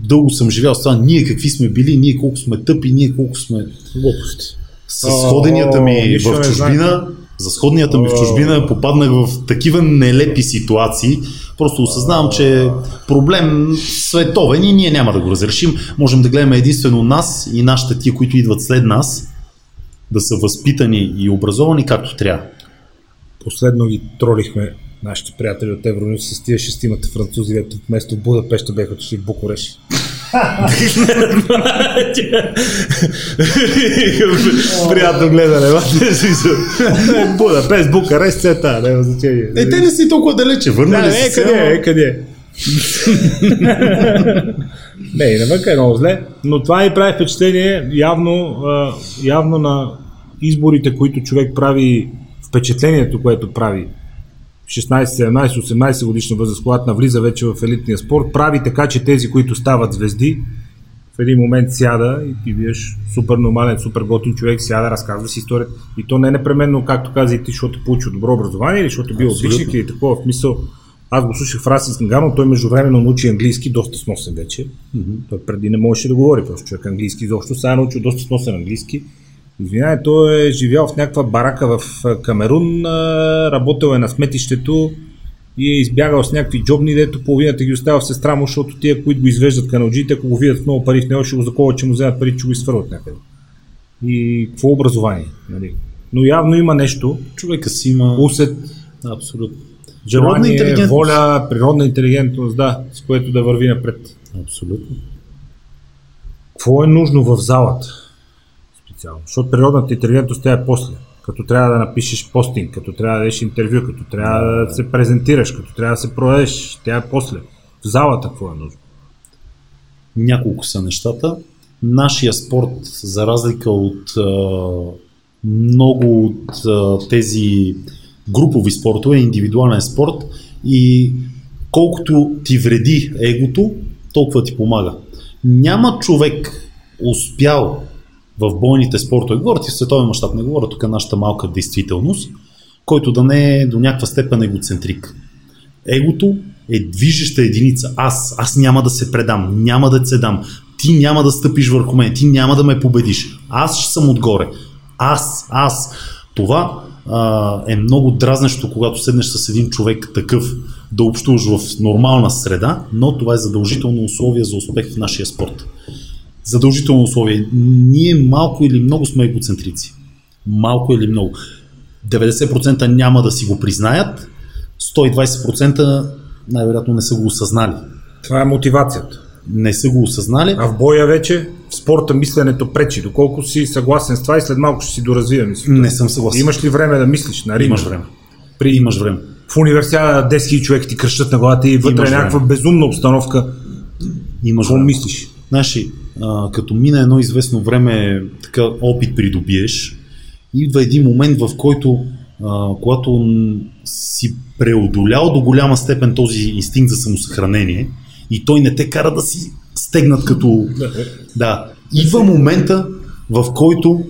дълго съм живял с това, ние какви сме били, ние колко сме тъпи, ние колко сме Глупости. С О, сходенията ми в чужбина, за сходенията ми в чужбина попаднах в такива нелепи ситуации. Просто осъзнавам, че проблем световен и ние няма да го разрешим. Можем да гледаме единствено нас и нашите тия, които идват след нас, да са възпитани и образовани както трябва. Последно ги тролихме нашите приятели от Евронюс с тия шестимата французи, дето вместо в Будапеща беха отишли в Букуреш. Приятно гледане, Будапешт, Букарest, все та, няма значение. Е, те не си толкова далече, върнали Да, се. е, къде, е, къде. не, и навън е много зле, но това ми прави впечатление явно, явно на изборите, които човек прави, впечатлението, което прави 16, 17, 18 годишна възраст, когато навлиза вече в елитния спорт, прави така, че тези, които стават звезди, в един момент сяда и ти виеш супер нормален, супер готин човек, сяда, разказва си историята. И то не е непременно, както каза и ти, защото получил добро образование или защото бил отличник или такова в мисъл. Аз го слушах в Расис Гангаро, той междувременно научи английски, доста сносен вече. Той преди не можеше да говори просто човек английски изобщо, сега е научил доста сносен английски. Извинявай, той е живял в някаква барака в Камерун, работил е на сметището и е избягал с някакви джобни, дето половината ги оставя в сестра му, защото тия, които го извеждат каналджиите, ако го видят много пари в него, ще го заковат, че му вземат пари, че го изфърват някъде. И какво образование? Нали? Но явно има нещо, Човека си има... усет, Абсолютно. желание, воля, природна интелигентност, да, с което да върви напред. Абсолютно. Какво е нужно в залата? Специално. Защото природната интелигентност тя е после. Като трябва да напишеш постинг, като трябва да дадеш интервю, като трябва да се презентираш, като трябва да се проведеш, тя е после. В залата какво е нужно? Няколко са нещата. Нашия спорт, за разлика от много от тези групови спортове, е индивидуален спорт и колкото ти вреди егото, толкова ти помага. Няма човек успял в бойните спортове, говоря ти в световен мащаб, не говоря тук нашата малка действителност, който да не е до някаква степен егоцентрик. Егото е движеща единица. Аз, аз няма да се предам, няма да се дам. Ти няма да стъпиш върху мен, ти няма да ме победиш. Аз ще съм отгоре. Аз, аз. Това а, е много дразнещо, когато седнеш с един човек такъв да общуваш в нормална среда, но това е задължително условие за успех в нашия спорт. Задължително условие. Ние малко или много сме егоцентрици. Малко или много. 90% няма да си го признаят, 120% най-вероятно не са го осъзнали. Това е мотивацията. Не са го осъзнали. А в боя вече в спорта мисленето пречи. Доколко си съгласен с това и след малко ще си доразвия мисленето. Не съм съгласен. Имаш ли време да мислиш на ринг? Имаш време. При... Имаш време. В универсиада 10 000 човек ти кръщат на главата и вътре е някаква безумна обстановка. Имаш Какво време. мислиш? А, като мина едно известно време, така опит придобиеш, идва един момент, в който, а, когато си преодолял до голяма степен този инстинкт за самосъхранение и той не те кара да си стегнат като... Да. Идва момента, в който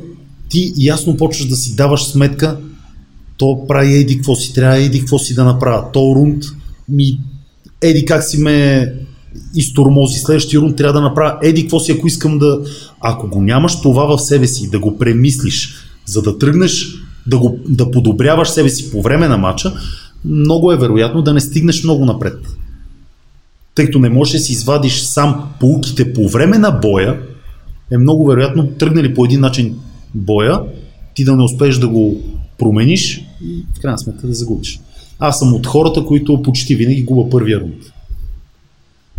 ти ясно почваш да си даваш сметка, то прави еди какво си, трябва еди какво си да направя. То рунд ми еди как си ме изтормози. Следващия рунд трябва да направя еди какво си, ако искам да... Ако го нямаш това в себе си, да го премислиш, за да тръгнеш да, го, да подобряваш себе си по време на матча, много е вероятно да не стигнеш много напред. Тъй като не можеш да си извадиш сам полуките по време на боя, е много вероятно тръгнали по един начин боя, ти да не успееш да го промениш и в крайна сметка да загубиш. Аз съм от хората, които почти винаги губа първия рунд.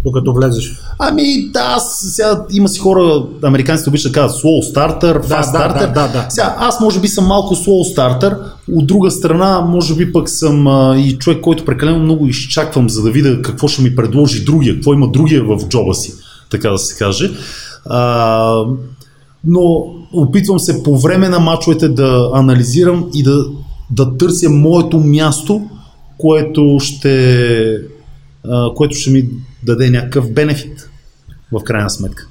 Докато влезеш. Ами да, аз- сега има си хора, американците обичат да казват slow starter, fast да, starter. да, да, да. Сега, аз може би съм малко slow starter, от друга страна, може би пък съм а, и човек, който прекалено много изчаквам, за да видя какво ще ми предложи другия, какво има другия в джоба си, така да се каже. А, но опитвам се по време на мачовете да анализирам и да, да търся моето място, което ще, а, което ще ми даде някакъв бенефит в крайна сметка.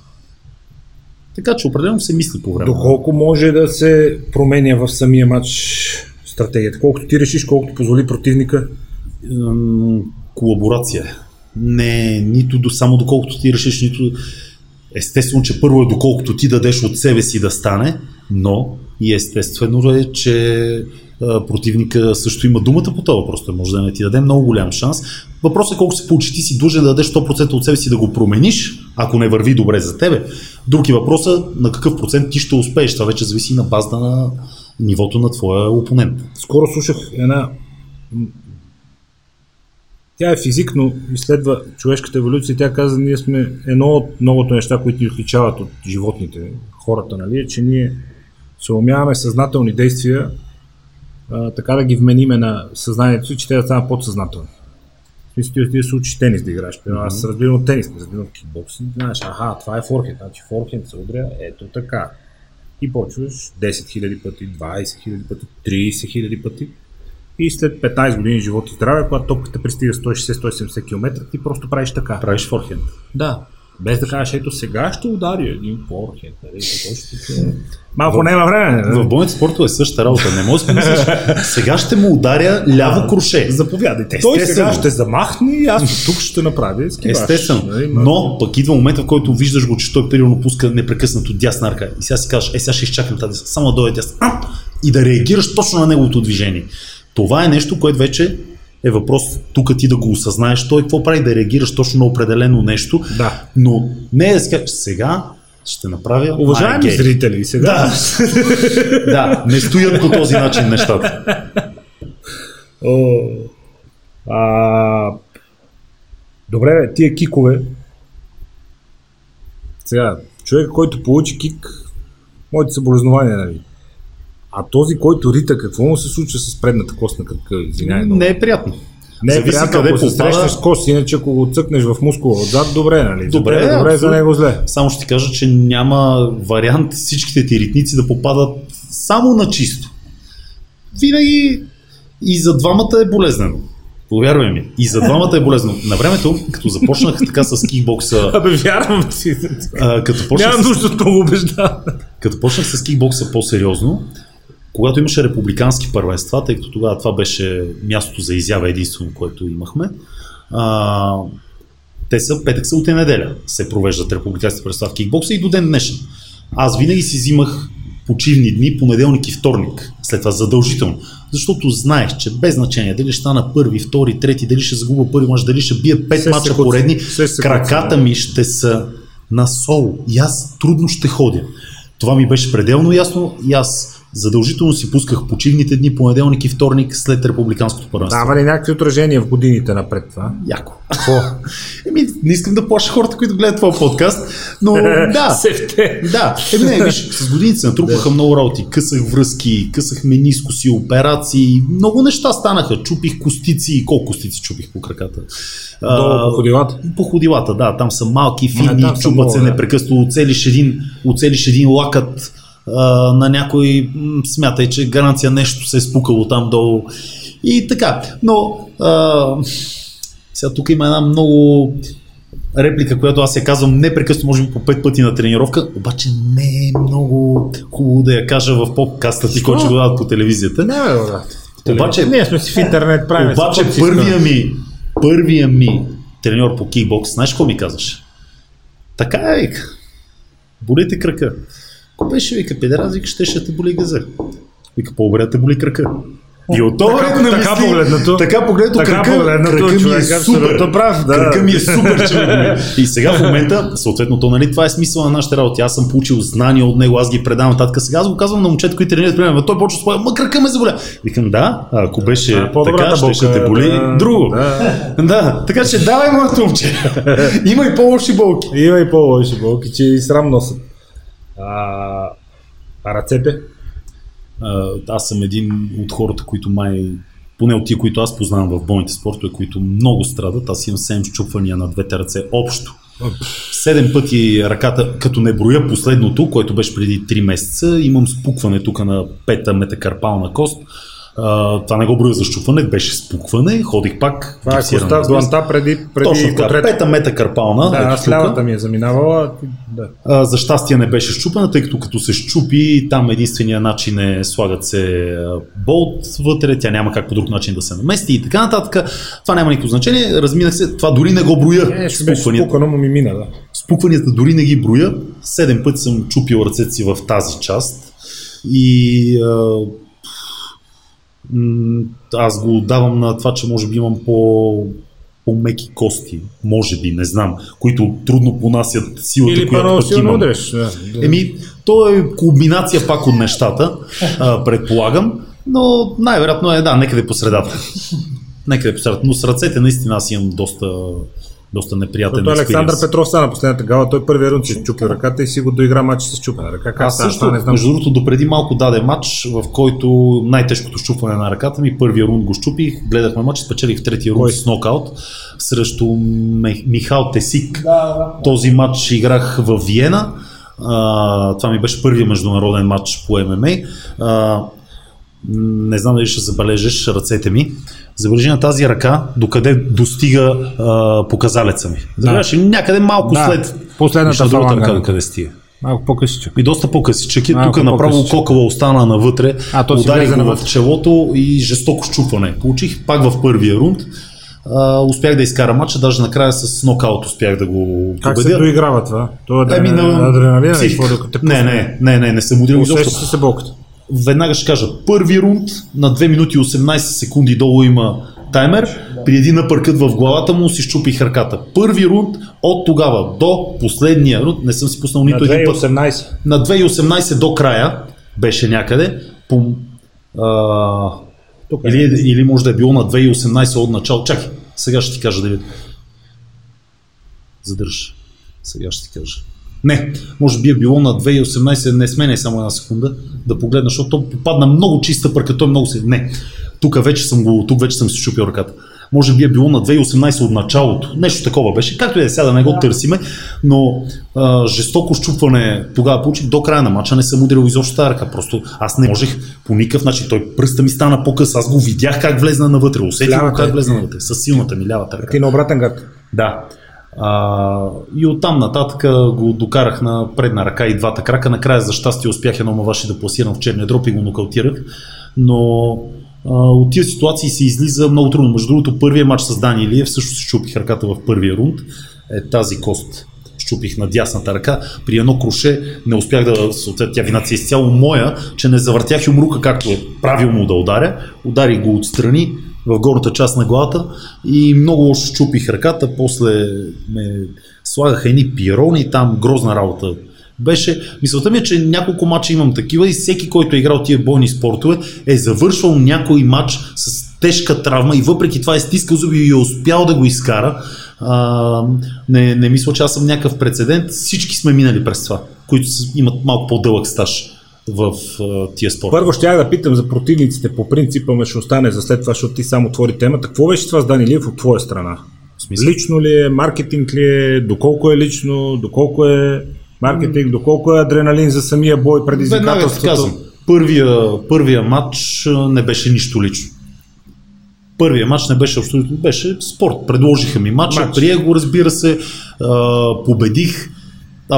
Така че определено се мисли по време. Доколко може да се променя в самия матч стратегията? Колкото ти решиш, колкото позволи противника. Колаборация. Не, нито до, само доколкото ти решиш, нито естествено, че първо е доколкото ти дадеш от себе си да стане, но и естествено е, че противника също има думата по това въпрос. Той може да не ти даде много голям шанс. Въпросът е колко се получи. Ти си длъжен да дадеш 100% от себе си да го промениш, ако не върви добре за тебе. Друг е въпросът на какъв процент ти ще успееш. Това вече зависи на база на нивото на твоя опонент. Скоро слушах една... Тя е физик, но изследва човешката еволюция тя каза, ние сме едно от многото неща, които ни отличават от животните, хората, нали, че ние се умяваме съзнателни действия а, така да ги вмениме на съзнанието си, че те да станат подсъзнателни. Смисъл, ти, ти се учиш тенис да играеш. Примерно, Аз разбирам от тенис, не разбирам от кикбоксинг. Знаеш, аха, това е форхенд. Значи форхенд се удря ето така. И почваш 10 000 пъти, 20 000 пъти, 30 000 пъти. И след 15 години живот и здраве, когато топката пристига 160-170 км, ти просто правиш така. Правиш форхенд. Да. Без да кажеш, ето сега ще удари един форхенд. Нали? Малко няма време. нали? В бойните спортове е същата работа. Не можеш да мислиш, сега ще му ударя ляво круше. Заповядайте. Той сега ще замахне и аз от тук ще направя скибаш. Естествено. Нали, Но пък идва момента, в който виждаш го, че той примерно пуска непрекъснато дясна ръка. И сега си кажеш, е сега ще изчакам тази, само да дойде дясна. И да реагираш точно на неговото движение. Това е нещо, което вече е въпрос тук ти да го осъзнаеш той какво прави, да реагираш точно на определено нещо. Да. Но не е сега ще направя Уважаеми Майя Гей. зрители, сега Да. да, не стоят по този начин нещата. О, а, добре, тия кикове. Сега, човек, който получи кик, моите съболезнования, нали? А този, който рита, какво му се случва с предната кост на кръка? Извинявай. много. Не е приятно. не е зависи приятно, къде ако се попада. срещнеш с кост, иначе ако го цъкнеш в мускула отзад, добре, нали? За Добре, тебе добре, за него зле. Само ще ти кажа, че няма вариант всичките ти ритници да попадат само на чисто. Винаги и за двамата е болезнено. Повярвай ми, и за двамата е болезнено. На времето, като започнах така с кикбокса, Абе, вярвам ти. а, като, почнах Нямам с, нужда от много убеждаване. като почнах с кикбокса по-сериозно, когато имаше републикански първенства, тъй като тогава това беше мястото за изява единствено, което имахме, А, те са петък, събота и неделя се провеждат републиканските представи в кикбокса и до ден днешен. Аз винаги си взимах почивни дни, понеделник и вторник. След това задължително. Защото знаех, че без значение дали ще стана първи, втори, трети, дали ще загубя първи мач, дали ще бия пет мача поредни, краката ми ще са на сол. И аз трудно ще ходя. Това ми беше пределно ясно и аз задължително си пусках почивните дни, понеделник и вторник след републиканското първенство. Дава ли някакви отражения в годините напред това? Яко. Какво? Еми, не искам да плаша хората, които гледат това подкаст, но да. Сефте. Да, еми не, виж, с годините се натрупаха много работи. Късах връзки, късах менискоси, операции, много неща станаха. Чупих костици, колко костици чупих по краката. Долу по ходилата? По ходилата, да, там са малки, фини, чупат се да. непрекъснато, оцелиш един, оцелиш един лакът а, на някой, смятай, че гаранция нещо се е спукало там долу. И така, но а, сега тук има една много реплика, която аз я казвам непрекъснато, може би по пет пъти на тренировка, обаче не е много хубаво да я кажа в подкаста ти, който ще го дадат по телевизията. Не, бе, брат. Обаче- ние сме си в интернет правим. Обаче първия ми, първия ми треньор по кикбокс, знаеш какво ми казваше? Така е, вика. Боли те крака. Ако беше, вика, педераз, вика, ще, ще те боли газа. Вика, по-добре те боли крака. И от това Така- на така погледнато- така погледнато, така крака, погледнато, крака ми е супер. абсолютно прав, да. Крака ми е супер, че. И сега в момента, съответно, то, нали, това е смисъл на нашите работи. Аз съм получил знания от него, аз ги предавам нататък. Сега аз го казвам на момчета, които тренират, примерно, той почва споя, ма крака ме заболя. Викам, да, ако беше Да, така, ще, ще те боли да, друго. да. Да, така че давай моето момче. Има и по-лоши болки. Има и по-лоши болки, че и срам носят. А, ръцете? А, Аз съм един от хората, които май поне от тия, които аз познавам в бойните спортове, които много страдат. Аз имам 7 щупвания на двете ръце общо. Седем пъти ръката, като не броя последното, което беше преди 3 месеца, имам спукване тук на пета метакарпална кост. А, това не го броя за щупване, беше спукване, ходих пак. Това е коста дланта преди, преди Точно така, пета метакарпална. Да, ето аз лявата ми е заминавала. Да. А, за щастие не беше щупена, тъй като като се щупи, там единствения начин е слагат се болт вътре, тя няма как по друг начин да се намести и така нататък. Това няма никакво значение. Разминах се, това дори не го броя. Е, Спукванията. спукано, му ми мина, да. Спукванията дори не ги броя. Седем пъти съм чупил ръцете си в тази част. И а, аз го давам на това, че може би имам по по-меки кости, може би, не знам, които трудно понасят силата, Или която пък имам. удреш. Да. Еми, то е комбинация пак от нещата, а, предполагам, но най-вероятно е, да, некъде по средата. Некъде по средата. Но с ръцете наистина аз имам доста, доста неприятен Защото Александър. Петров стана последната гала, той първия рунд си чупи ръката и си го доигра матч с чупена ръка. Как Аз също, не знам. между другото, допреди малко даде матч, в който най-тежкото щупване на ръката ми, първия рунд го щупих, гледахме матч, спечелих в третия рунд Кой? с нокаут срещу Мих- Михал Тесик. Да, да. Този матч играх в Виена. А, това ми беше първият международен матч по ММА. А, не знам дали ще забележиш ръцете ми. Забележи на тази ръка, докъде достига а, показалеца ми. Забележиш ли? някъде малко Да, след последната другата ръка докъде стига. Малко по-късичък. И доста по-късичък. Малко Тук направо кокала остана навътре. А, то удари го в навътре. челото и жестоко щупване. Получих пак в първия рунд. А, успях да изкара матча, даже накрая с нокаут успях да го Как се победя. доиграва това? Това е на... адреналина псих. и Не, не, не, не, не съм удрил изобщо. се болката. Веднага ще кажа, първи рунд на 2 минути и 18 секунди долу има таймер, при един напъркът в главата му си щупих ръката. Първи рунд от тогава до последния рунд, не съм си пуснал На нито един път. 2018. На 2018 до края беше някъде. По, а, Тук е. или, или може да е било на 2018 от начало. Чакай, сега ще ти кажа, Давид. Задържа. Сега ще ти кажа. Не, може би е било на 2018, не сменяй само една секунда, да погледна, защото то попадна много чиста пърка, той много се... Не, тук вече съм го, тук вече съм си чупил ръката. Може би е било на 2018 от началото. Нещо такова беше. Както и да е, сега да не го търсиме, но а, жестоко щупване тогава получих до края на матча. Не съм ударил изобщо тази ръка. Просто аз не можех по никакъв начин. Той пръста ми стана по-къс. Аз го видях как влезна навътре. Усетих го как е. влезна навътре. С силната ми лявата ръка. Ти на обратен гад. Да. А, и оттам нататък го докарах на предна ръка и двата крака. Накрая за щастие успях едно маваши да пласирам в черния дроп и го нокаутирах. Но а, от тия ситуации се излиза много трудно. Между другото, първият матч с Дани Илиев също се щупих ръката в първия рунд. Е тази кост щупих на дясната ръка. При едно круше не успях да, съответно, тя вината е изцяло моя, че не завъртях умрука както е правилно да ударя. Ударих го отстрани в горната част на главата и много лошо щупих ръката. После ме слагаха едни пирони, там грозна работа беше, мисълта ми е, че няколко мача имам такива и всеки, който е играл тия бойни спортове, е завършвал някой матч с тежка травма и въпреки това е стискал зуби и е успял да го изкара. А, не, не мисля, че аз съм някакъв прецедент. Всички сме минали през това, които имат малко по-дълъг стаж в а, тия спорта. Първо ще я да питам за противниците по принципа, ме ще остане за след това, защото ти само отвори темата. Какво беше това с Дани Лиев от твоя страна? Лично ли е, маркетинг ли е, доколко е лично, доколко е маркетинг, доколко е адреналин за самия бой, предизвикателството? Първия, първия матч не беше нищо лично. Първия матч не беше абсолютно, беше спорт. Предложиха ми матча, матч. приех го, разбира се, победих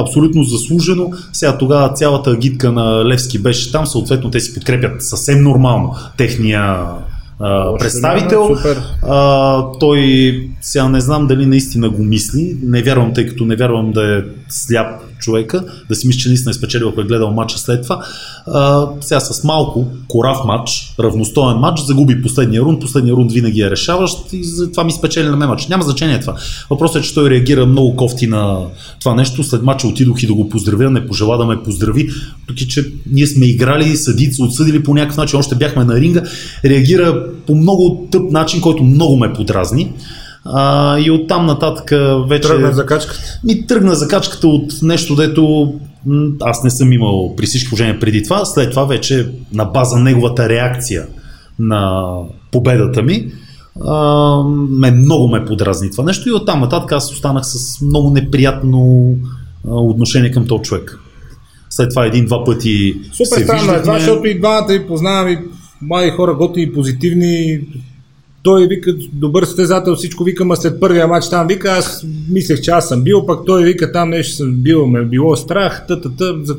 абсолютно заслужено. Сега тогава цялата агитка на Левски беше там, съответно те си подкрепят съвсем нормално техния а, представител. А, той сега не знам дали наистина го мисли. Не вярвам, тъй като не вярвам да е сляп човека, да си мисли, че наистина е спечелил, ако е гледал матча след това. А, сега с малко корав матч, равностоен матч, загуби последния рунд. Последния рунд винаги е решаващ и затова ми спечели на мен матч. Няма значение това. Въпросът е, че той реагира много кофти на това нещо. След матча отидох и да го поздравя, не пожела да ме поздрави, въпреки че ние сме играли, съдици, отсъдили по някакъв начин, още бяхме на ринга. Реагира по много тъп начин, който много ме подразни. А, и оттам нататък вече... Тръгна закачката? Ми тръгна закачката от нещо, дето аз не съм имал при всички положения преди това. След това вече на база неговата реакция на победата ми, а, ме, много ме подразни това нещо и оттам нататък аз останах с много неприятно а, отношение към този човек. След това един-два пъти Супер странно е това, защото и двамата ви познавам и млади хора готини, позитивни, той вика, добър състезател, всичко вика, ма след първия матч там вика, аз мислех, че аз съм бил, пък той вика, там нещо съм бил, ме е било страх, тъ-тъ-тъ.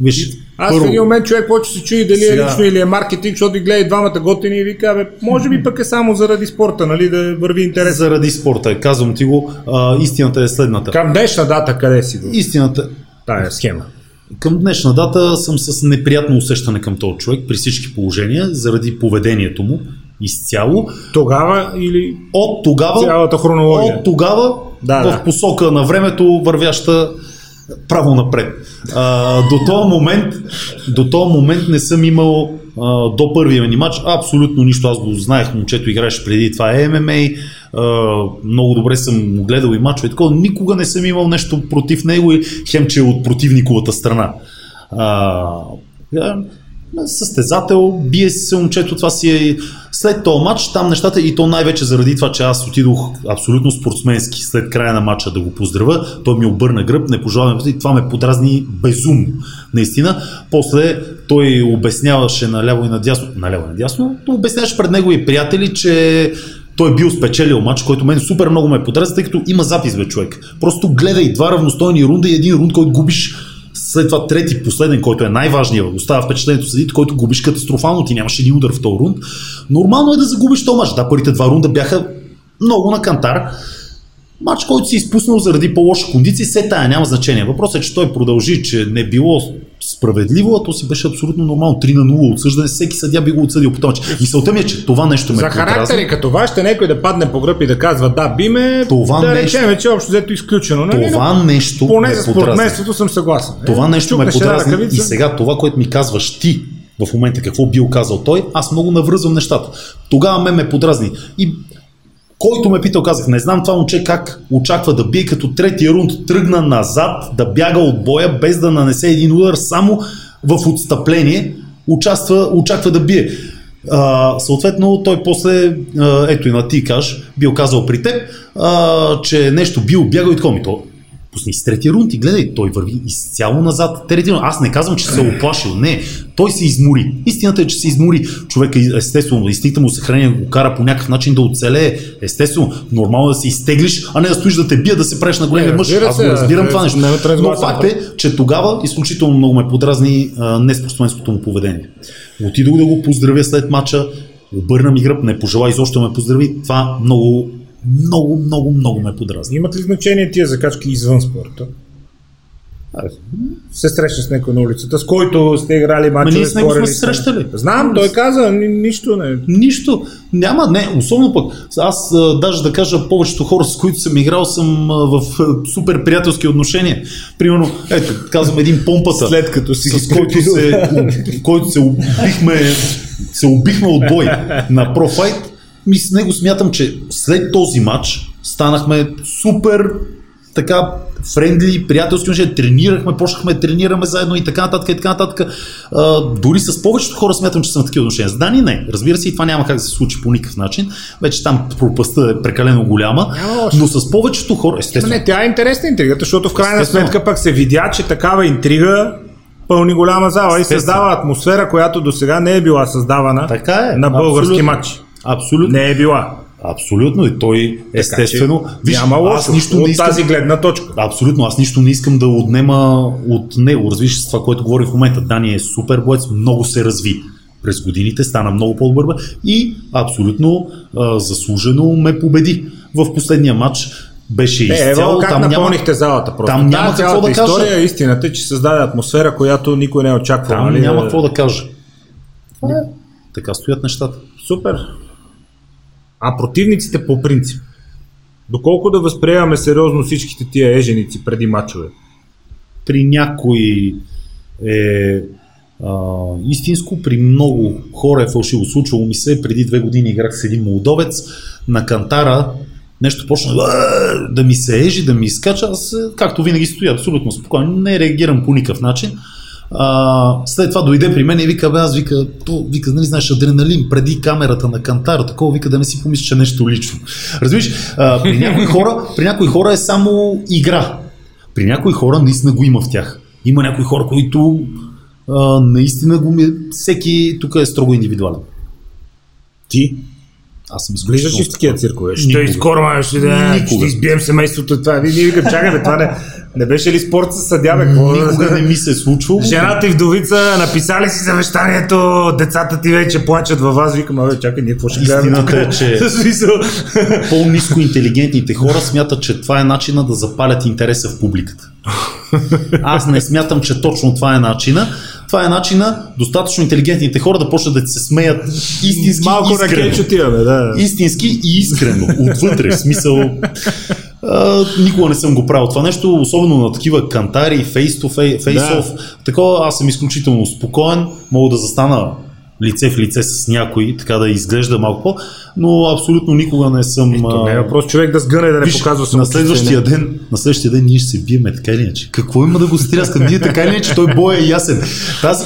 Виж, аз първо, в един момент човек почва се чуи дали е сега... е лично или е маркетинг, защото ви гледа и двамата готини и вика, бе, може би пък е само заради спорта, нали, да върви интерес. Заради спорта, казвам ти го, а, истината е следната. Към днешна дата къде си го? Истината. Тая схема. Към днешна дата съм с неприятно усещане към този човек при всички положения, заради поведението му изцяло. Тогава или от тогава, цялата хронология? От тогава да, в да. посока на времето вървяща право напред. А, до този момент, до този момент не съм имал а, до първия ми матч абсолютно нищо. Аз го знаех, момчето играеше преди това е ММА, а, много добре съм гледал и мачове. Такова, никога не съм имал нещо против него и хем, че е от противниковата страна. А, състезател, бие се момчето, това си е след този матч, там нещата и то най-вече заради това, че аз отидох абсолютно спортсменски след края на матча да го поздравя, той ми обърна гръб, не пожелавам и това ме подразни безумно, наистина. После той обясняваше наляво и надясно, наляво и надясно, то обясняваше пред него и приятели, че той е бил спечелил матч, който мен супер много ме подразни, тъй като има запис бе човек. Просто гледай два равностойни рунда и един рунд, който губиш след това трети, последен, който е най-важният, остава впечатлението съдите, който губиш катастрофално, ти нямаше един удар в този рунд. Нормално е да загубиш този мач. Да, първите два рунда бяха много на кантар. Мач, който си изпуснал заради по-лоша кондиция, се тая няма значение. Въпросът е, че той продължи, че не било справедливо, а то си беше абсолютно нормално. 3 на 0 отсъждане, всеки съдя би го отсъдил по този Мисълта ми е, че това нещо ме За характери като това ще някой да падне по гръб и да казва да, би ме, това да нещо, речем, че общо взето изключено. Нали? Това нещо Поне за спортменството съм съгласен. Това е, нещо ме подразни и сега това, което ми казваш ти, в момента какво бил казал той, аз много навръзвам нещата. Тогава ме ме подразни. И който ме питал, казах, не знам това момче как очаква да бие, като третия рунд тръгна назад, да бяга от боя, без да нанесе един удар, само в отстъпление участва, очаква да бие. А, съответно, той после, ето и на ти каш, бил казал при теб, а, че нещо бил бягал и такова. Пусни с третия рунд и гледай, той върви изцяло назад. Третия Аз не казвам, че се е оплашил. Не, той се измори. Истината е, че се измори. Човека, естествено, инстинкта му съхранение го кара по някакъв начин да оцелее. Естествено, нормално е да се изтеглиш, а не да стоиш да те бия, да се правиш на големи мъж. Аз го разбирам това нещо. Но факт е, че тогава изключително много ме подразни неспортсменското му поведение. Отидох да го поздравя след мача, обърна ми гръб, не пожела изобщо ме поздрави. Това много, много, много, много ме подразни. Имат ли значение тия закачки извън спорта? се срещна с някой на улицата, с който сте играли мачове. ние с него сме се срещали. Знам, той каза, ни, нищо не. Нищо. Няма, не, особено пък. Аз а, даже да кажа, повечето хора, с които съм играл, съм а, в а, супер приятелски отношения. Примерно, ето, казвам един помпата. След като си с който се, който се убихме, се убихме от бой на профайт. Ми с него смятам, че след този матч станахме супер така френдли, приятелски отношения, тренирахме, почнахме да тренираме заедно и така нататък и така нататък. А, дори с повечето хора смятам, че съм такива отношения. С Дани не. Разбира се, и това няма как да се случи по никакъв начин. Вече там пропаста е прекалено голяма, но с повечето хора, естествено. Не, тя е интересна интригата, защото в крайна сметка пък се видя, че такава интрига пълни голяма зала и създава атмосфера, която до сега не е била създавана така е, на български матч. Абсолютно. Не е била. Абсолютно. И той, естествено. Така, виж, няма лошо аз нищо от не искам, тази гледна точка. Абсолютно. Аз нищо не искам да отнема от него. Развиш с това, което говори в момента. Дани е супер боец, много се разви през годините, стана много по-добър и абсолютно а, заслужено ме победи. В последния матч беше е, изцяло. как там напълнихте няма, залата просто. Там няма какво да кажа. история, истината е, че създаде атмосфера, която никой не е очаквал. Там нали? няма какво да кажа. Това е. Така стоят нещата. Супер а противниците по принцип. Доколко да възприемаме сериозно всичките тия еженици преди мачове? При някои е а, истинско, при много хора е фалшиво. Случвало ми се, преди две години играх с един молдовец на кантара, нещо почна да ми се ежи, да ми изкача, аз както винаги стоя абсолютно спокойно, не реагирам по никакъв начин. А, след това дойде при мен и вика, бе, аз вика, то, вика, нали знаеш, адреналин преди камерата на кантара, такова, вика да не си помислиш, че е нещо лично. Разбираш, при някои хора, при някои хора е само игра. При някои хора наистина го има в тях. Има някои хора, които а, наистина го ми... Всеки тук е строго индивидуален. Ти? Аз съм изглеждаш в такива циркове. Ще изкорваме, ще, да, ще избием семейството. Това. Ние викам, чакай, това не, не беше ли спорт с съдя, бе? Никога не ми се е случва. Жената и вдовица написали си завещанието, децата ти вече плачат във вас. Викам, абе, чакай, ние какво ще гледаме? Истината е, че по-низко интелигентните хора смятат, че това е начина да запалят интереса в публиката. Аз не смятам, че точно това е начина. Това е начина достатъчно интелигентните хора да почнат да се смеят истински Малко искрено. Отиваме, да. Истински и искрено. Отвътре, в смисъл. А, никога не съм го правил това нещо, особено на такива кантари, face-to-face, face-off. Да. Такова аз съм изключително спокоен, мога да застана лице в лице с някой, така да изглежда малко по, но абсолютно никога не съм... Ето, не е въпрос човек да сгъне, да не виж, показва на следващия ден, на следващия ден ние ще се биеме така или иначе. Какво има да го стряскам? Ние така или иначе, той бой е ясен. Тази,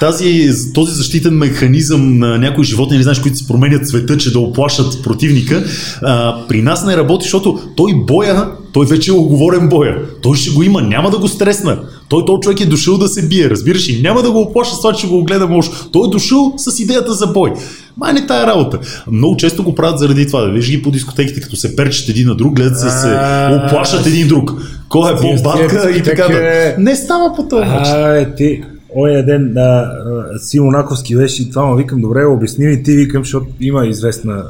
тази, този защитен механизъм на някои животни, не знаеш, които си променят света, че да оплашат противника, а, при нас не работи, защото той боя, той вече е оговорен боя. Той ще го има, няма да го стресна. Той, този човек е дошъл да се бие, разбираш, и няма да го оплаша с това, че го гледа може. Той е дошъл с идеята за бой. Май не тая работа. Много често го правят заради това. Да виж ги по дискотеките, като се перчат един на друг, гледат се, се оплашат един друг. Кой е по-батка и така да. Не става по този начин. А, ти, Оня ден на Симонаковски беше и това му викам, добре, обясни ми ти, викам, защото има известна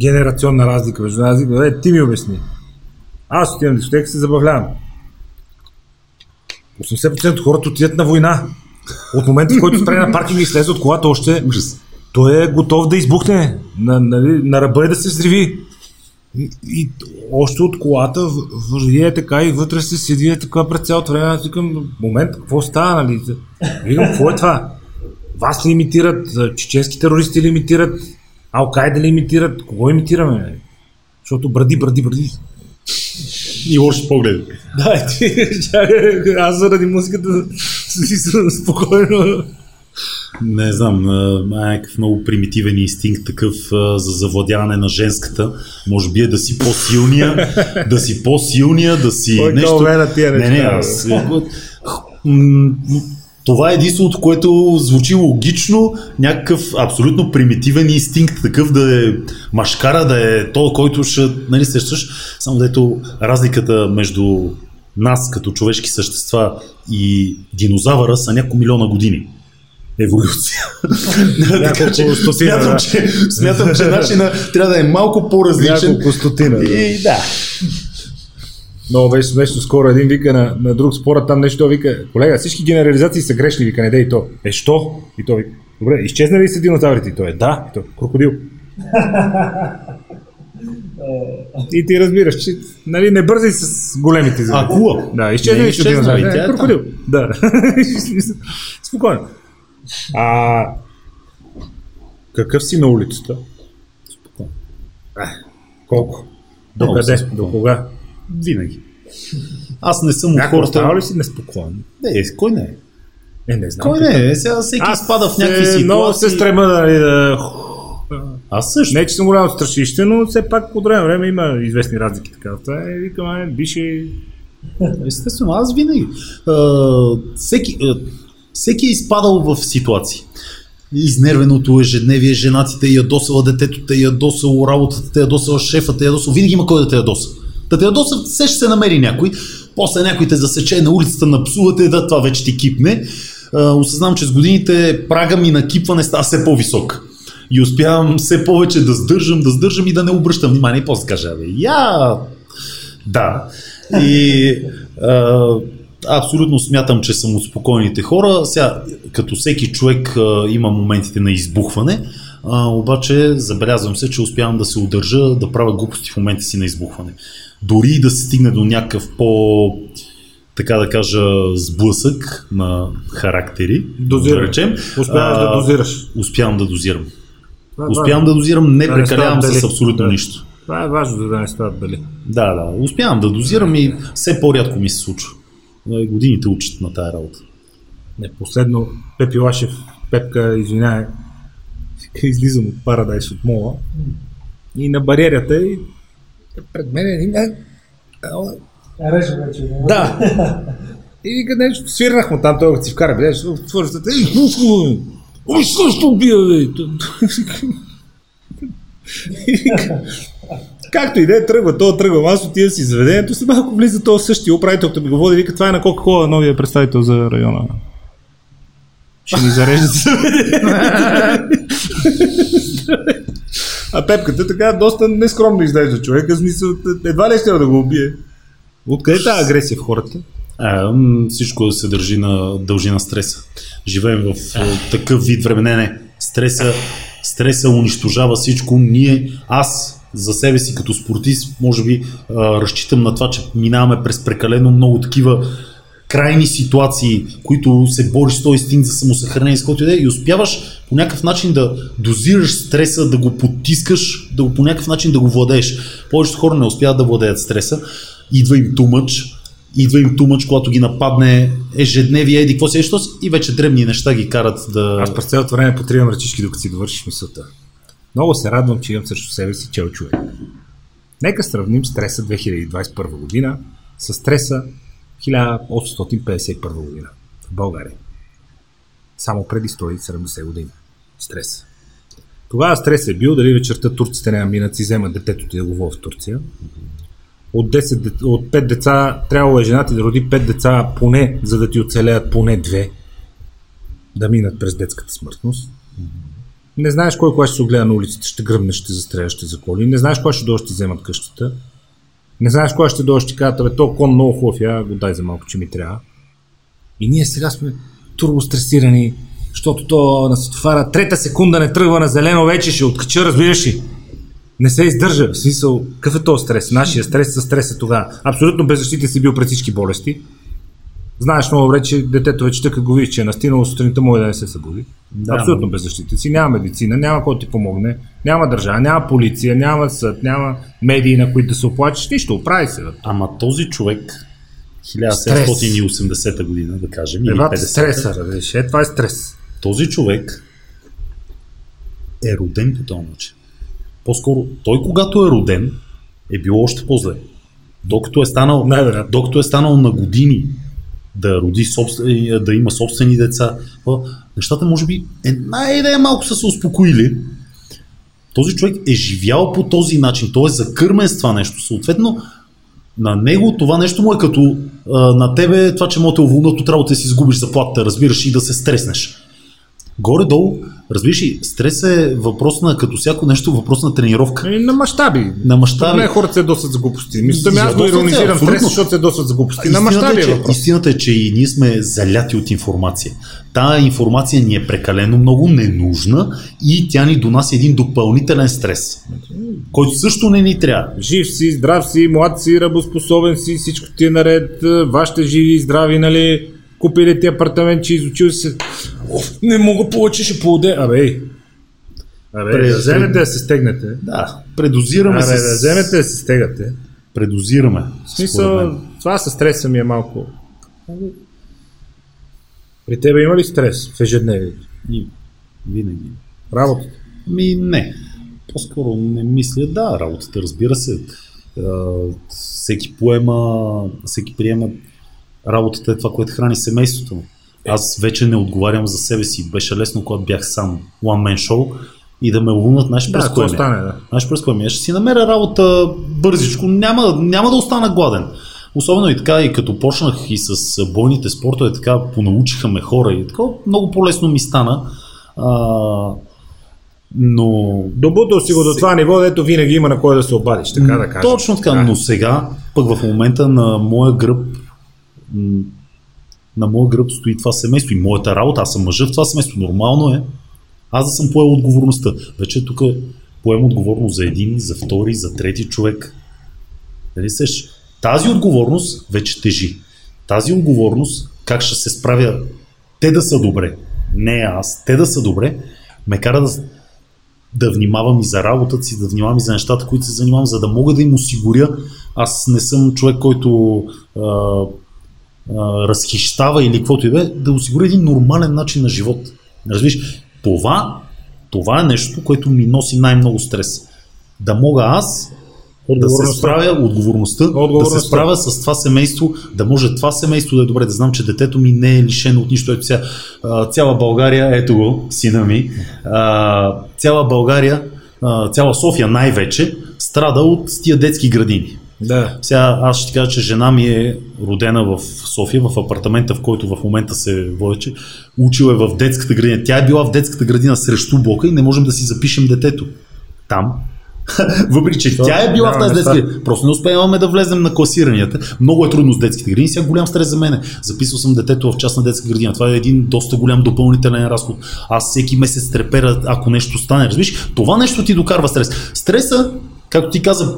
генерационна разлика между нас. Викам, ти ми обясни. Аз отивам на дискотека се забавлявам. 80% от хората отидат на война. От момента, в който спре на паркинга и слезе от колата, още Ужас. той е готов да избухне. На, на, на ръба е да се взриви. И, и още от колата върви е така и вътре се седи е така през цялото време. Аз викам, момент, какво става, нали? Викам, какво е това? Вас ли имитират? Чеченски терористи ли имитират? Алкайда ли имитират? Кого имитираме? Защото бради, бради, бради. И лоши погледи. Да, ти, аз заради музиката си спокойно. Не знам, някакъв много примитивен инстинкт такъв за завладяване на женската. Може би е да си по-силния, да си по-силния, да си Ой, нещо... Не, не, аз... Това е единственото, което звучи логично, някакъв абсолютно примитивен инстинкт, такъв да е машкара, да е то, който ще, нали, сещаш, само дето разликата между нас като човешки същества и динозавъра са няколко милиона години. еволюция. Няколко стотина, смятам, да. че, смятам, че начина трябва да е малко по-различен. Няколко стотина. Да. И да. Много беше смешно. Скоро един вика на, на друг спора, там нещо вика, колега, всички генерализации са грешни, вика, не дей и то. Е, що? И то вика, добре, изчезна ли са динозаврите? И то е, да. И то, крокодил. И ти разбираш, че нали, не бързай с големите зъби. Акула. Да, изчезна ли изчезна, динозаврите? Е, е крокодил. Да. Спокойно. А, какъв си на улицата? Спокойно. Колко? До къде? До кога? Винаги. Аз не съм от хората... става ли си неспокоен? Не, кой не е? Е, не знам. Кой не е? Сега всеки Аз спада в някакви ситуации. Много се стрема да, да... Аз също. Не, че съм голямо страшище, но все пак от време време има известни разлики. Така. Това е, викам, е, бише... Естествено, аз винаги. А, всеки, а, всеки е изпадал в ситуации. Изнервеното ежедневие, жената те ядосала, детето те ядосало, работата те ядосала, шефа те ядосал. Винаги има кой да те ядоса. Да те ядоса, все ще се намери някой. После някой те засече на улицата, напсувате, да, това вече ти кипне. А, осъзнавам, че с годините прага ми на кипване става все по-висок. И успявам все повече да сдържам, да сдържам и да не обръщам внимание. После кажа, бе, я, да. И а, абсолютно смятам, че съм от спокойните хора. Сега, като всеки човек а, има моментите на избухване, а, обаче забелязвам се, че успявам да се удържа, да правя глупости в момента си на избухване. Дори и да се стигне до някакъв по така да кажа, сблъсък на характери, Дозиране. да речем. Успяваш да дозираш. Успявам да дозирам. Това е Успявам да дозирам, не Да не прекалявам стават с абсолютно Да. нищо. Това е важно, за да не стават бели. Да, да. Успявам да дозирам и все по-рядко ми се случва. Е, Годините учат на тая работа. Не, последно Пепи Лашев, Пепка, извинявай, излизам от Парадайс от мола и на бариерата и пред мен един Реже вече. Да. И вика нещо, свирнах му там, той като си вкара, бе, свършата, ей, пуско, ой, също убия, бе. Както и да е, тръгва, то тръгва, аз отивам си заведението, след малко влиза този същия управител, като ми го води, вика, това е на Кока-Кола, новия представител за района. Ще ни зареждат А пепката така доста нескромно изглежда човека, смисъл, едва ли ще да го убие. Откъде е тази агресия в хората? А, всичко се държи на, дължи на стреса. Живеем в такъв вид време. Не, не. Стреса, стреса унищожава всичко. Ние, аз за себе си като спортист, може би а, разчитам на това, че минаваме през прекалено много такива крайни ситуации, които се бориш с този инстинкт за самосъхранение, с който и да е, и успяваш по някакъв начин да дозираш стреса, да го потискаш, да го по някакъв начин да го владееш. Повечето хора не успяват да владеят стреса, идва им тумъч, идва им тумъч, когато ги нападне ежедневие, еди, какво си, еди, що си, и вече дребни неща ги карат да... Аз през цялото време потривам ръчички, докато си довършиш мисълта. Много се радвам, че имам срещу себе си чел човек. Нека сравним стреса 2021 година с стреса 1851 година в България. Само преди 170 години. Стрес. Тогава стрес е бил дали вечерта турците не минат си вземат детето ти да го в Турция. От, 10, де- от 5 деца трябвало е жена ти да роди 5 деца поне, за да ти оцелеят поне 2 да минат през детската смъртност. Не знаеш кой кога ще се огледа на улицата, ще гръмне, ще застреля, ще заколи. Не знаеш кога ще дойде, ще вземат къщата. Не знаеш кога ще дойде, ще ти кажат, бе, то кон много хубав, я го дай за малко, че ми трябва. И ние сега сме турбостресирани, защото то на светофара трета секунда не тръгва на зелено вече, ще откача, разбираш ли? Не се издържа. В смисъл, какъв е този стрес? Нашия стрес със стреса тогава. Абсолютно беззащитен си бил пред всички болести. Знаеш много добре, че детето вече тъка го видиш, че е настинало сутринта, може да не се събуди. Да, Абсолютно беззащитен си. Няма медицина, няма кой ти помогне, няма държава, няма полиция, няма съд, няма медии, на които да се оплачеш. Нищо, оправи се. Ама този човек 1780 година, да кажем, или Евата 50 стреса, разбираш. Е, това е стрес. този човек е роден по този начин. По-скоро, той когато е роден, е било още по-зле. Докато е станал, докато е станал на години да роди собствен, да има собствени деца, нещата може би една идея малко са се успокоили. Този човек е живял по този начин, той е закърмен с това нещо. Съответно, на него това нещо му е като а, на тебе това, че може да те уволнат от работа и си изгубиш заплатата, разбираш, и да се стреснеш. Горе-долу, разбираш ли, стрес е въпрос на, като всяко нещо, въпрос на тренировка. И на мащаби. На мащаби. Не хората се досат за глупости. Мисля, ми аз го иронизирам стрес, защото се досат за глупости. На Истината мащаби е, е че, въпрос. истината е, че и ние сме заляти от информация. Тая информация ни е прекалено много ненужна и тя ни донася един допълнителен стрес, който също не ни трябва. Жив си, здрав си, млад си, работоспособен си, всичко ти е наред, вашите живи и здрави, нали? Купили ти апартамент, че изучил се. Не мога повече, ще поуде. Абе, ей. Абе, Пред- да вземете да се стегнете. Да, предозираме Абе, да вземете да се стегате. Предозираме. В смисъл, това със стреса ми е малко. При тебе има ли стрес в ежедневието? И винаги. Работата? Ми не. По-скоро не мисля, да, работата, разбира се. Всеки поема, всеки приема работата е това, което храни семейството му. Аз вече не отговарям за себе си. Беше лесно, когато бях сам one man show и да ме лунат, знаеш през кое е? стане, да. Знаеш през кое е? Ще си намеря работа бързичко, няма, няма да остана гладен. Особено и така, и като почнах и с бойните спортове, така понаучиха ме хора и така много по-лесно ми стана. А, но Добутал си го до това ниво, дето винаги има на кой да се обадиш, така да кажа. Точно така, но сега, пък в момента на моя гръб, на моя гръб стои това семейство и моята работа. Аз съм мъжа в това семейство. Нормално е аз да съм поел отговорността. Вече тук поем отговорност за един, за втори, за трети човек. Нали сеш? Тази отговорност вече тежи. Тази отговорност, как ще се справя те да са добре, не аз, те да са добре, ме кара да, да внимавам и за работата си, да внимавам и за нещата, които се занимавам, за да мога да им осигуря. Аз не съм човек, който а, а, разхищава или каквото и да е, да осигуря един нормален начин на живот. Разбираш, това, това е нещо, което ми носи най-много стрес. Да мога аз да се справя отговорността, да Отговорността. се справя с това семейство, да може това семейство да е добре, да знам, че детето ми не е лишено от нищо. Ето сега, цяла България, ето го, сина ми, цяла България, цяла София най-вече страда от тия детски градини. Да. Сега аз ще ти кажа, че жена ми е родена в София, в апартамента, в който в момента се водече. Учила е в детската градина. Тя е била в детската градина срещу блока и не можем да си запишем детето. Там. Въпреки, че тя е била в тази детска градина. Просто не успяваме да влезем на класиранията. Много е трудно с детските градини. Сега голям стрес за мен. Записал съм детето в частна детска градина. Това е един доста голям допълнителен разход. Аз всеки месец трепера, ако нещо стане. Разбираш, това нещо ти докарва стрес. Стреса, както ти каза,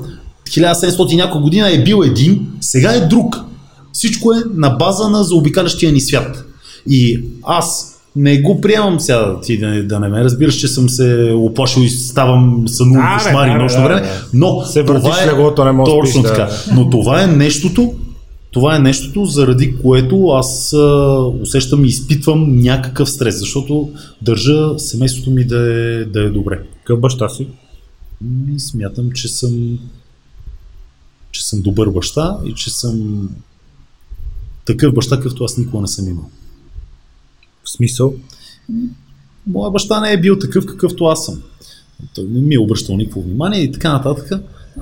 1700 няколко година е бил един, сега е друг. Всичко е на база на заобикалящия ни свят. И аз не го приемам сега, ти да, да не ме разбираш, че съм се оплашил и ставам сънувам Да, кошмари да, нощно да, време, но Се това е, леглото, не можеш да точно да, така. да. Но това е нещото, това е нещото, заради което аз а, усещам и изпитвам някакъв стрес, защото държа семейството ми да е, да е добре. Какъв баща си? И смятам, че съм че съм добър баща и че съм такъв баща, какъвто аз никога не съм имал. В смисъл? Моя баща не е бил такъв, какъвто аз съм. Той не ми е обръщал никакво внимание и така нататък.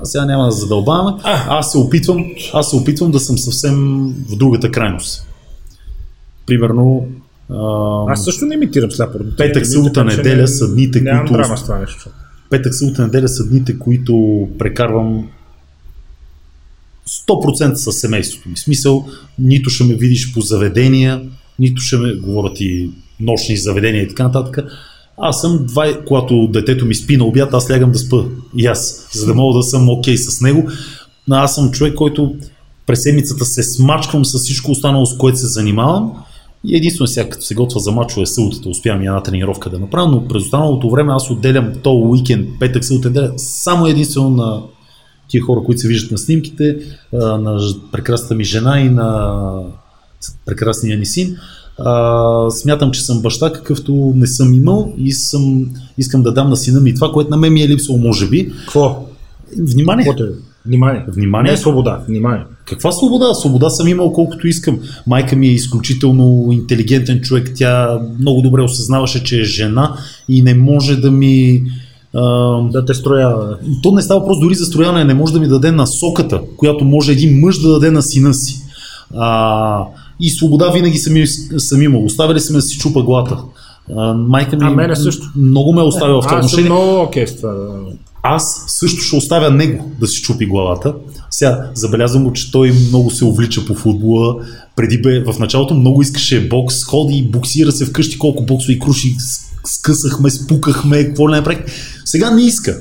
А сега няма да задълбаваме. Аз се опитвам, аз се опитвам да съм съвсем в другата крайност. Примерно, а, Аз също не имитирам сляпо. Петък, събота, неделя са дните, които- драма с това нещо. петък, събота, неделя са дните, които прекарвам 100% с семейството ми. Смисъл, нито ще ме видиш по заведения, нито ще ме говорят и нощни заведения и така нататък. Аз съм, два, когато детето ми спи на обяд, аз лягам да спа. И аз, за да мога да съм окей с него. Аз съм човек, който през седмицата се смачквам с всичко останало, с което се занимавам. И единствено сега, като се готва за мачове съботата, успявам една тренировка да направя, но през останалото време аз отделям то уикенд, петък, събота, неделя, само единствено на тия хора, които се виждат на снимките, на прекрасната ми жена и на прекрасния ни син. А, смятам, че съм баща, какъвто не съм имал и съм, искам да дам на сина ми това, което на мен ми е липсвало, може би. Какво? Внимание! Каквото е? Внимание. Внимание. Не свобода, внимание. Каква свобода? Свобода съм имал колкото искам. Майка ми е изключително интелигентен човек. Тя много добре осъзнаваше, че е жена и не може да ми. Да те строява. то не става просто дори за строяване, не може да ми даде насоката, която може един мъж да даде на сина си. А, и свобода винаги съм, съм имал. Оставили сме да си чупа глата. А, майка ми А, мене също. много ме оставя в това Аз съм отношение. много окей с това. Аз също ще оставя него да си чупи главата. Сега забелязвам го, че той много се увлича по футбола. Преди бе, в началото много искаше бокс, ходи, боксира се вкъщи, колко боксови круши скъсахме, спукахме, какво ли не направих. Сега не иска.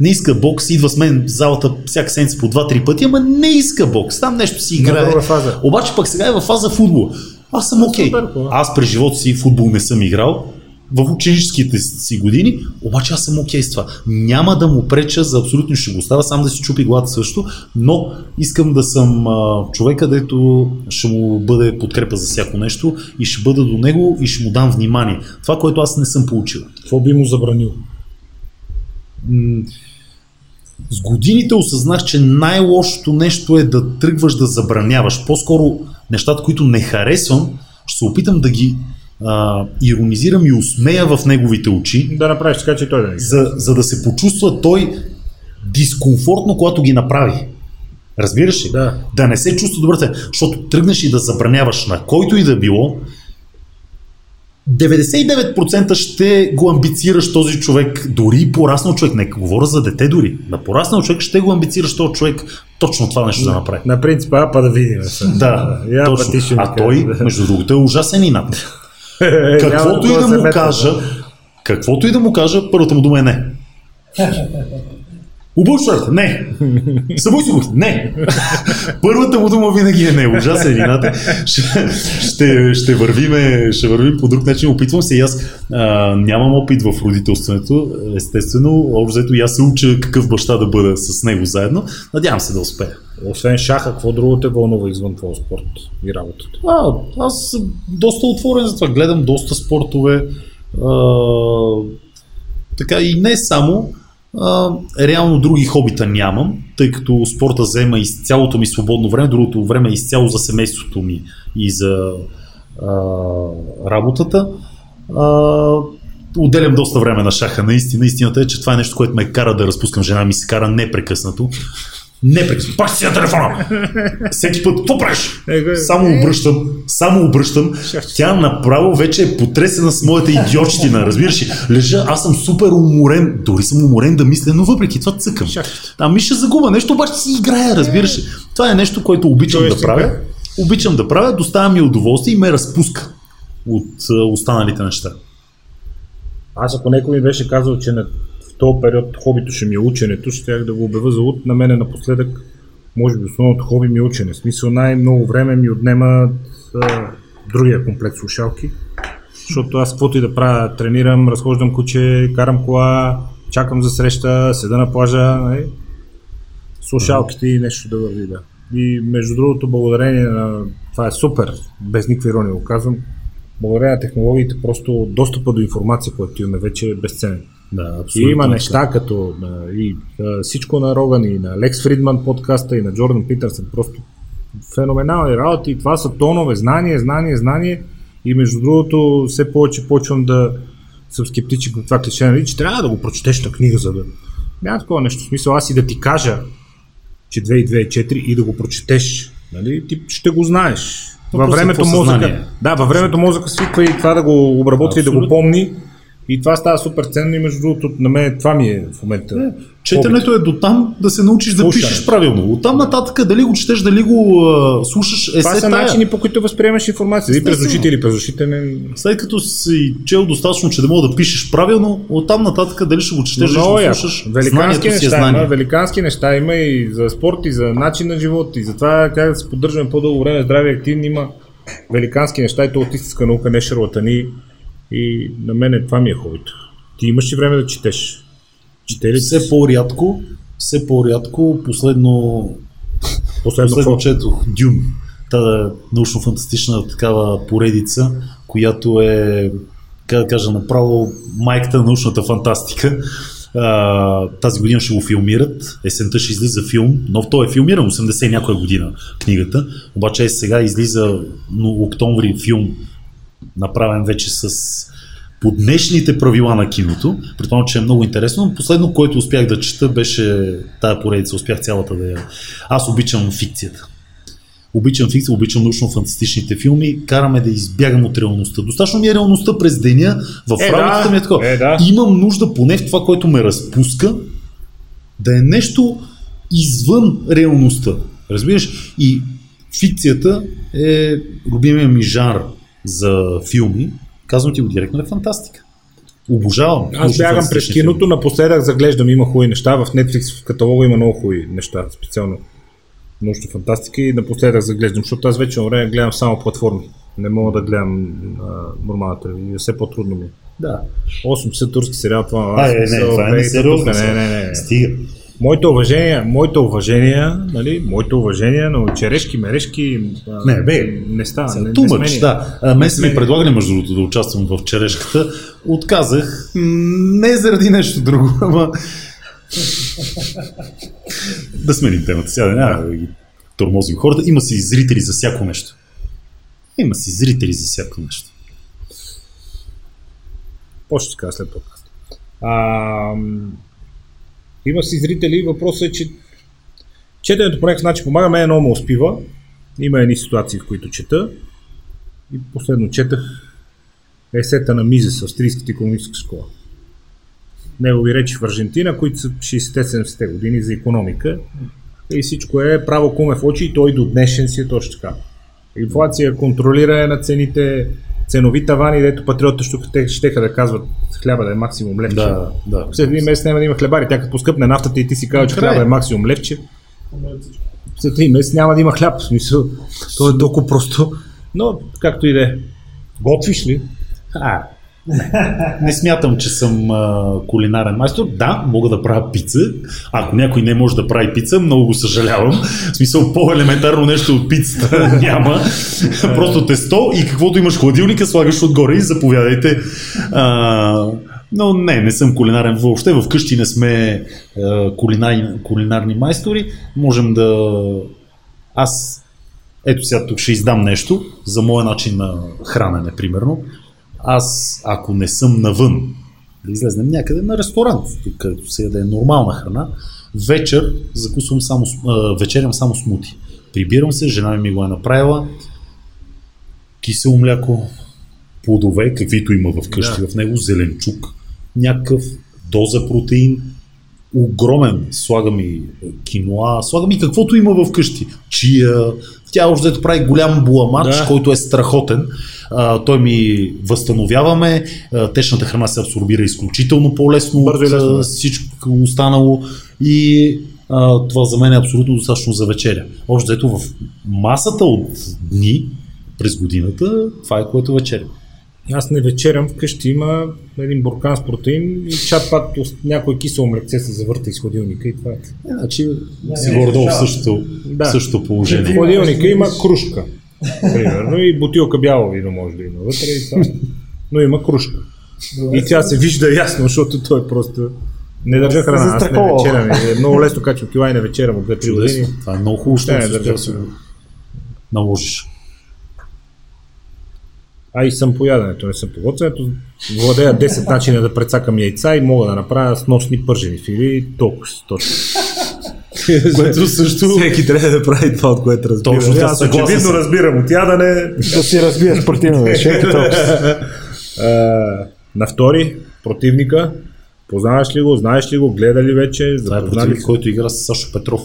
Не иска бокс, идва с мен в залата всяка седмица по 2-3 пъти, ама не иска бокс. Там нещо си играе. фаза. Обаче пък сега е в фаза футбол. Аз съм окей. Хубаво. Аз през живота си футбол не съм играл. В ученическите си години, обаче аз съм окей с това. Няма да му преча за абсолютно ще го оставя, сам да си чупи главата също, но искам да съм а, човека, дето ще му бъде подкрепа за всяко нещо и ще бъда до него и ще му дам внимание. Това, което аз не съм получил. Какво би му забранил? С годините осъзнах, че най-лошото нещо е да тръгваш да забраняваш. По-скоро нещата, които не харесвам, ще се опитам да ги а, иронизирам и усмея в неговите очи, Да направиш така, че той да ги за, за да се почувства той дискомфортно, когато ги направи. Разбираш ли? Да. да не се чувства добре, защото тръгнеш и да забраняваш на който и да било, 99% ще го амбицираш този човек, дори и пораснал човек, не говоря за дете дори, на пораснал човек ще го амбицираш този човек точно това нещо да направи. На принципа, а па да видим. Да, па точно. ти ще а той, да. между другото, е ужасен инат. Каквото и да му кажа, каквото и да му кажа, първата му дума е не. Обучвате? Не. Го? Не. Първата му дума винаги е не. Ужасен инат. е. Ще, ще, ще, вървиме, ще вървим по друг начин. Опитвам се и аз. А, нямам опит в родителството. Естествено, общо взето и аз се уча какъв баща да бъда с него заедно. Надявам се да успея. Освен шаха, какво друго те вълнува извън твоя спорт и работата? А, аз съм доста отворен за това. Гледам доста спортове. А, така и не само. Реално други хобита нямам, тъй като спорта взема из цялото ми свободно време, другото време е изцяло за семейството ми и за а, работата. А, отделям доста време на шаха. Наистина, истината е, че това е нещо, което ме кара да разпускам. Жена ми се кара непрекъснато. Непрекъснато. Пак си на телефона! Всеки път, какво правиш? Ега, Само обръщам, само обръщам. Тя направо вече е потресена с моята идиотщина, разбираш ли? Лежа, аз съм супер уморен, дори съм уморен да мисля, но въпреки това цъкам. Ами ще загуба нещо, обаче си играя, разбираш ли? Това е нещо, което обичам да правя. Обичам да правя, доставя ми удоволствие и ме разпуска от останалите неща. Аз ако някой ми беше казал, че на, този период хобито ще ми е ученето, ще да го обявя за луд. На мене напоследък, може би основното хоби ми е учене. В смисъл най-много време ми отнема другия комплект слушалки. Защото аз каквото и да правя, тренирам, разхождам куче, карам кола, чакам за среща, седа на плажа, нали? слушалките и нещо да върви, да. И между другото, благодарение на... Това е супер, без никаква ирония го казвам. Благодарение на технологиите, просто достъпа до информация, която имаме вече е безценен. Да, И има неща като и, всичко на Роган, и на Лекс Фридман подкаста, и на Джордан Питърсън. Просто феноменални работи. И това са тонове, знание, знание, знание. И между другото, все повече почвам да съм скептичен към това клише, нали, че трябва да го прочетеш на книга, за да... Няма такова нещо. В смисъл, аз и да ти кажа, че 2 и 2 4 и да го прочетеш, нали, ти ще го знаеш. Във времето мозъка, да, във времето мозъка свиква и това да го обработва и да го помни. И това става супер ценно и между другото на мен това ми е в момента. Четенето е до там да се научиш да Слушане. пишеш правилно. От там нататък дали го четеш, дали го а, слушаш, е Това са тая. начини по които възприемаш информация. Или през ушите, или през ушите не... След като си чел достатъчно, че да мога да пишеш правилно, оттам нататък дали ще го четеш, дали ще го яко. слушаш, Великански е неща знание. има, великански неща има и за спорт, и за начин на живот, и за това как да се поддържаме по-дълго време здрави и активни има великански неща и то от истинска наука, не шарлатани. И на мен това ми е хобито. Ти имаш ли време да четеш? Чете ли Все по-рядко, все по-рядко, последно, последно последно четох Дюн, тази научно-фантастична такава поредица, която е, как да кажа, направо майката на научната фантастика. А, тази година ще го филмират. Есента ще излиза филм. Но той е филмиран 80 и някоя година книгата. Обаче е сега излиза но, октомври филм, направен вече с по днешните правила на киното. Предполагам, че е много интересно. Последно, което успях да чета, беше тая поредица. Успях цялата да я... Аз обичам фикцията. Обичам фикция, обичам научно-фантастичните филми, караме да избягам от реалността. Достатъчно ми е реалността през деня, в Е, работата да. ми е такова. Е, да. Имам нужда поне в това, което ме разпуска, да е нещо извън реалността. Разбираш? И фикцията е любимия ми жанр за филми. Казвам ти го директно, е фантастика. Обожавам. Аз бягам през киното, филми. напоследък заглеждам, има хубави неща. В Netflix в каталога има много хубави неща, специално научно фантастика и напоследък заглеждам, защото аз вече време гледам само платформи. Не мога да гледам а, нормална телевизия, все по-трудно ми е. Да. 8 часа турски сериал, това А, е, не, това е бе, несериозно. тук, Не, не, не, не. Стига. Моите уважения, моите уважения, нали, моите уважения, но черешки, мерешки, Не, бе, не става. Не, не Тумъч, смени. да. А, мен са ми предлагали, между другото, да участвам в черешката. Отказах. Не заради нещо друго, ама... да сменим темата. Сега няма да ги тормозим хората. Има си зрители за всяко нещо. Има си зрители за всяко нещо. Какво ще ти кажа след подкаст? Има си зрители, въпросът е, че четенето по някакъв начин помага, мен много ме успива. Има едни ситуации, в които чета. И последно четах есета на Мизес, Австрийската економическа школа. Негови речи в Аржентина, които са 60-70-те години за економика. И всичко е право куме в очи и той до днешен си е точно така. Инфлация, контролиране на цените, ценови тавани, дето патриотите ще, ще да казват хляба да е максимум левче. Да, да. След един месец няма да има хлебари, тя като поскъпне нафтата и ти си казва, че хляба е максимум левче. След един месец няма да има хляб, в смисъл. То е толкова просто. Но, както и да е. Готвиш ли? А, не. смятам, че съм а, кулинарен майстор. Да, мога да правя пица. Ако някой не може да прави пица, много го съжалявам. В смисъл, по-елементарно нещо от пицата няма. Просто тесто и каквото имаш в хладилника, слагаш отгоре и заповядайте. А, но не, не съм кулинарен въобще. Вкъщи не сме а, кулинарни, кулинарни майстори. Можем да... Аз ето сега тук ще издам нещо за моя начин на хранене, примерно. Аз, ако не съм навън, да излезнем някъде на ресторант, тук, където се яде нормална храна, вечер закусвам само, вечерям само смути. Прибирам се, жена ми ми го е направила, кисело мляко, плодове, каквито има вкъщи Да. в него, зеленчук, някакъв доза протеин, огромен, слагам и киноа, слагам и каквото има вкъщи. Чия, тя още дето прави голям буламач, Да. който е страхотен. А, той ми възстановяваме, а, течната храна се абсорбира изключително по-лесно Бързо от лесно, всичко останало и а, това за мен е абсолютно достатъчно за вечеря. Още дето в масата от дни през годината, това е което вечеря. Аз не вечерям, вкъщи има един буркан с протеин и чат пат някой кисело млекце се завърта из хладилника и това е. Значи си не, горе-долу в същото, Да. в същото В положение. хладилника има кружка. Примерно и бутилка бяло вино може да има вътре и това. Но има кружка. И тя се вижда ясно, защото той просто не държа храна. Аз не вечерям. Е много лесно качвам кила и не вечерям от 2-3 години. Това е много хубаво, Ще не че държа да се сега. наложиш. А и съм по яденето, не съм по готвенето. Владея 10 начина да прецакам яйца и мога да направя сносни пържени фили. Толкова точно. Което също... Всеки трябва да прави това, от което разбира. Точно така, Аз очевидно разбирам от ядене. Да си разбия спортивно вече. На втори, противника. Познаваш ли го, знаеш ли го, гледа ли вече, Това е противник, който игра с Сашо Петров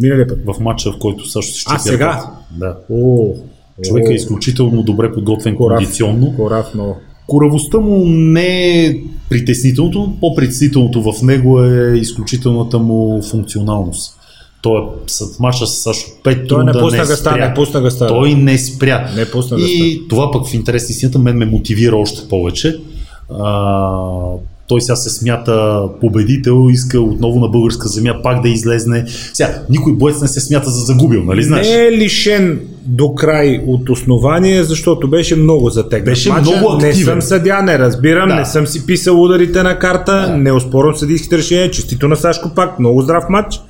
Миналия път. в матча, в който Сашо се А, сега? Да. О, Човек е изключително добре подготвен Кораф. кондиционно. Кораф, но Коравостта му не е притеснителното, по-притеснителното в него е изключителната му функционалност. Той е с матча с Сашо Петро той не да пусна не гъста, спря. не пусна гъста. Той не спря. Не пусна да И това пък в интерес на истината мен ме мотивира още повече. А, той сега се смята победител, иска отново на българска земя пак да излезне. Сега, никой боец не се смята за загубил, нали знаеш? Не е лишен до край от основание, защото беше много затегнат. Беше Мача. много Не активен. съм съдя, не разбирам, Да. не съм си писал ударите на карта, не оспорвам съдийските решения, честито на Сашко пак, много здрав матч,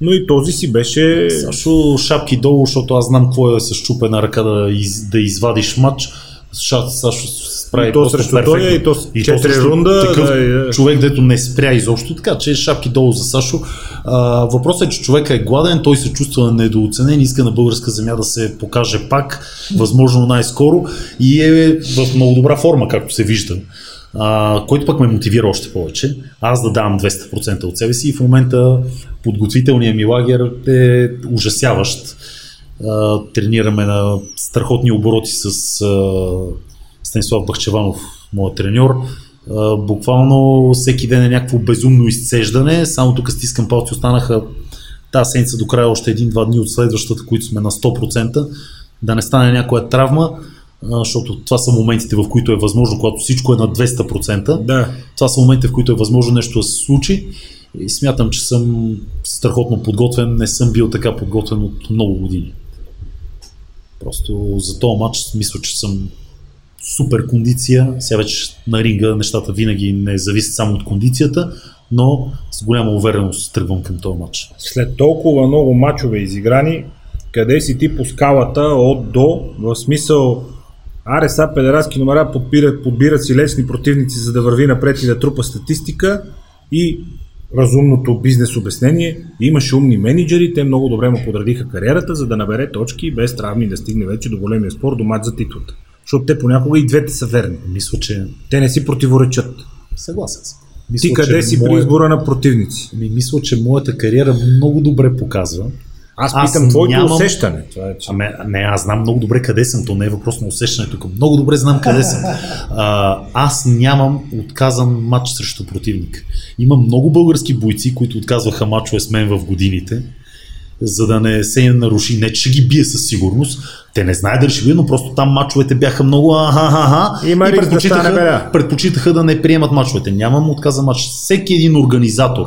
но и този си беше... Сашо шапки долу, защото аз знам какво е с чупена ръка да, из, да извадиш матч. Сашо прави то срещу перфектно. той, и то с И четири срещу рунда, Такъв да, да. човек, дето не спря изобщо, така че шапки долу за Сашо. А, въпросът е, че човека е гладен, той се чувства недооценен, иска на българска земя да се покаже пак, възможно най-скоро и е в много добра форма, както се вижда. А, който пък ме мотивира още повече. Аз да давам 200% от себе си и в момента подготвителният ми лагер е ужасяващ. А, тренираме на страхотни обороти с а, Станислав Бахчеванов, моят треньор. Буквално всеки ден е някакво безумно изцеждане. Само тук стискам палци, останаха тази седмица до края още един-два дни от следващата, които сме на 100%. Да не стане някоя травма, защото това са моментите, в които е възможно, когато всичко е на 200%. Да. Това са моментите, в които е възможно нещо да се случи. И смятам, че съм страхотно подготвен. Не съм бил така подготвен от много години. Просто за този матч мисля, че съм супер кондиция. Сега вече на ринга нещата винаги не зависят само от кондицията, но с голяма увереност тръгвам към този матч. След толкова много мачове изиграни, къде си ти по скалата от до, в смисъл аре са педерастки номера подбират, подбират си лесни противници, за да върви напред и да трупа статистика и разумното бизнес обяснение. Имаше умни менеджери, те много добре му подредиха кариерата, за да набере точки без травми да стигне вече до големия спор, до матч за титлата. Защото те понякога и двете са верни. Мисля, че Те не си противоречат. съгласен съм. Мисля, Ти къде си при моя- избора на противници? Ми, мисля, че моята кариера много добре показва. Аз Аз питам твоето нямам- усещане. Това е, че... Ами, не, аз знам много добре къде съм, то не е въпрос на усещане тук. Много добре знам къде съм. А, аз нямам отказан матч срещу противник. Има много български бойци, които отказваха матчове с мен в годините, за да не се наруши. Не, че ще ги бие със сигурност. Те не знаят дали ще бие, но просто там матчовете бяха много аха Има и риск да предпочитаха, предпочитаха да не приемат матчовете. Нямам отказан матч. Всеки един организатор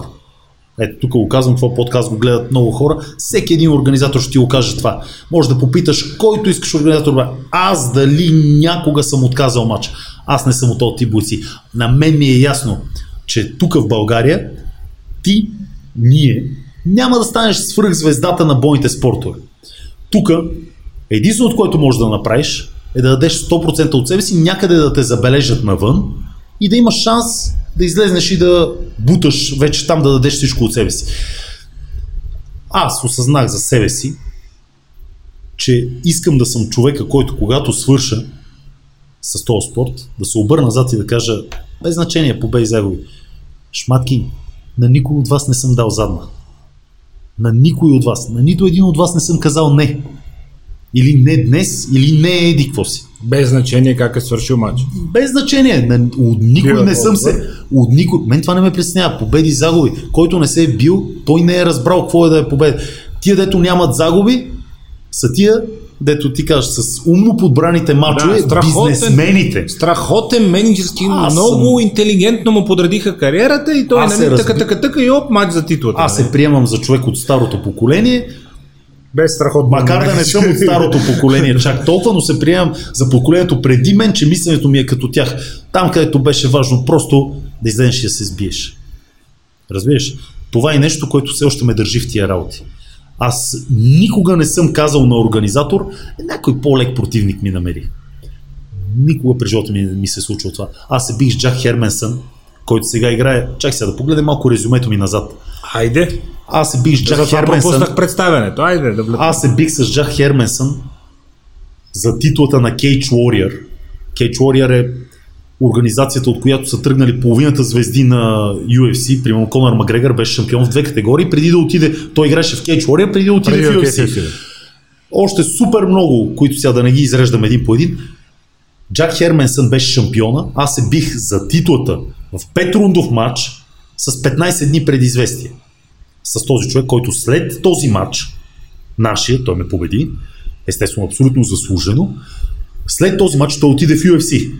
ето тук го казвам, това подкаст го гледат много хора. Всеки един организатор ще ти го каже това. Може да попиташ който искаш организатор. бе, Аз дали някога съм отказал матч. Аз не съм от този тип бойци. На мен ми е ясно, че тук в България ти, ние, няма да станеш свръхзвездата на бойните спортове. Тук единственото, което можеш да направиш е да дадеш 100% от себе си, някъде да те забележат навън и да имаш шанс да излезнеш и да буташ вече там да дадеш всичко от себе си. Аз осъзнах за себе си, че искам да съм човека, който когато свърша с този спорт, да се обърна назад и да кажа, без значение, победи загуби. Шматки, на никой от вас не съм дал задна. На никой от вас, на нито един от вас не съм казал не. Или не днес, или не еди какво си. Без значение как е свършил матч. Без значение. На, от никой Бива не съм се. От никой. Мен това не ме притеснява. Победи, загуби. Който не се е бил, той не е разбрал какво е да е победа. Тия, дето нямат загуби, са тия, дето ти кажеш, с умно подбраните мачове, Да, страхотен. бизнесмените. Страхотен менеджерски, Аз много интелигентно му подредиха кариерата и той нали, така, така, така и оп, матч за титлата. Аз нали? се приемам за човек от старото поколение, Без страхотно. макар да не съм от старото поколение чак толкова, но се приемам за поколението преди мен, че мисленето ми е като тях. Там, където беше важно просто да излезеш и да се сбиеш. Разбираш? Това е нещо, което все още ме държи в тия работи. Аз никога не съм казал на организатор, «Е, някой по-лек противник ми намери. Никога през живота ми не ми се е случило това. Аз се бих с Джак Херменсън, който сега играе. Чак сега да погледнем малко резюмето ми назад. Хайде. Аз се бих с Джак Затова Херменсън. пропуснах представянето. Айде да влезем. Аз се бих с Джак Херменсън за титлата на Cage Warrior. Cage Warrior е организацията, от която са тръгнали половината звезди на UFC. Примерно Конор Макгрегор беше шампион в две категории, преди да отиде, той играше в Cage Warrior, преди да отиде Преди в UFC. KFC. Още супер много, които сега да не ги изреждам един по един. Джак Херменсън беше шампиона, аз се бих за титлата в петрундов матч с 15 дни предизвестие. С този човек, който след този матч, нашия, той ме победи, естествено абсолютно заслужено, след този матч той отиде в UFC.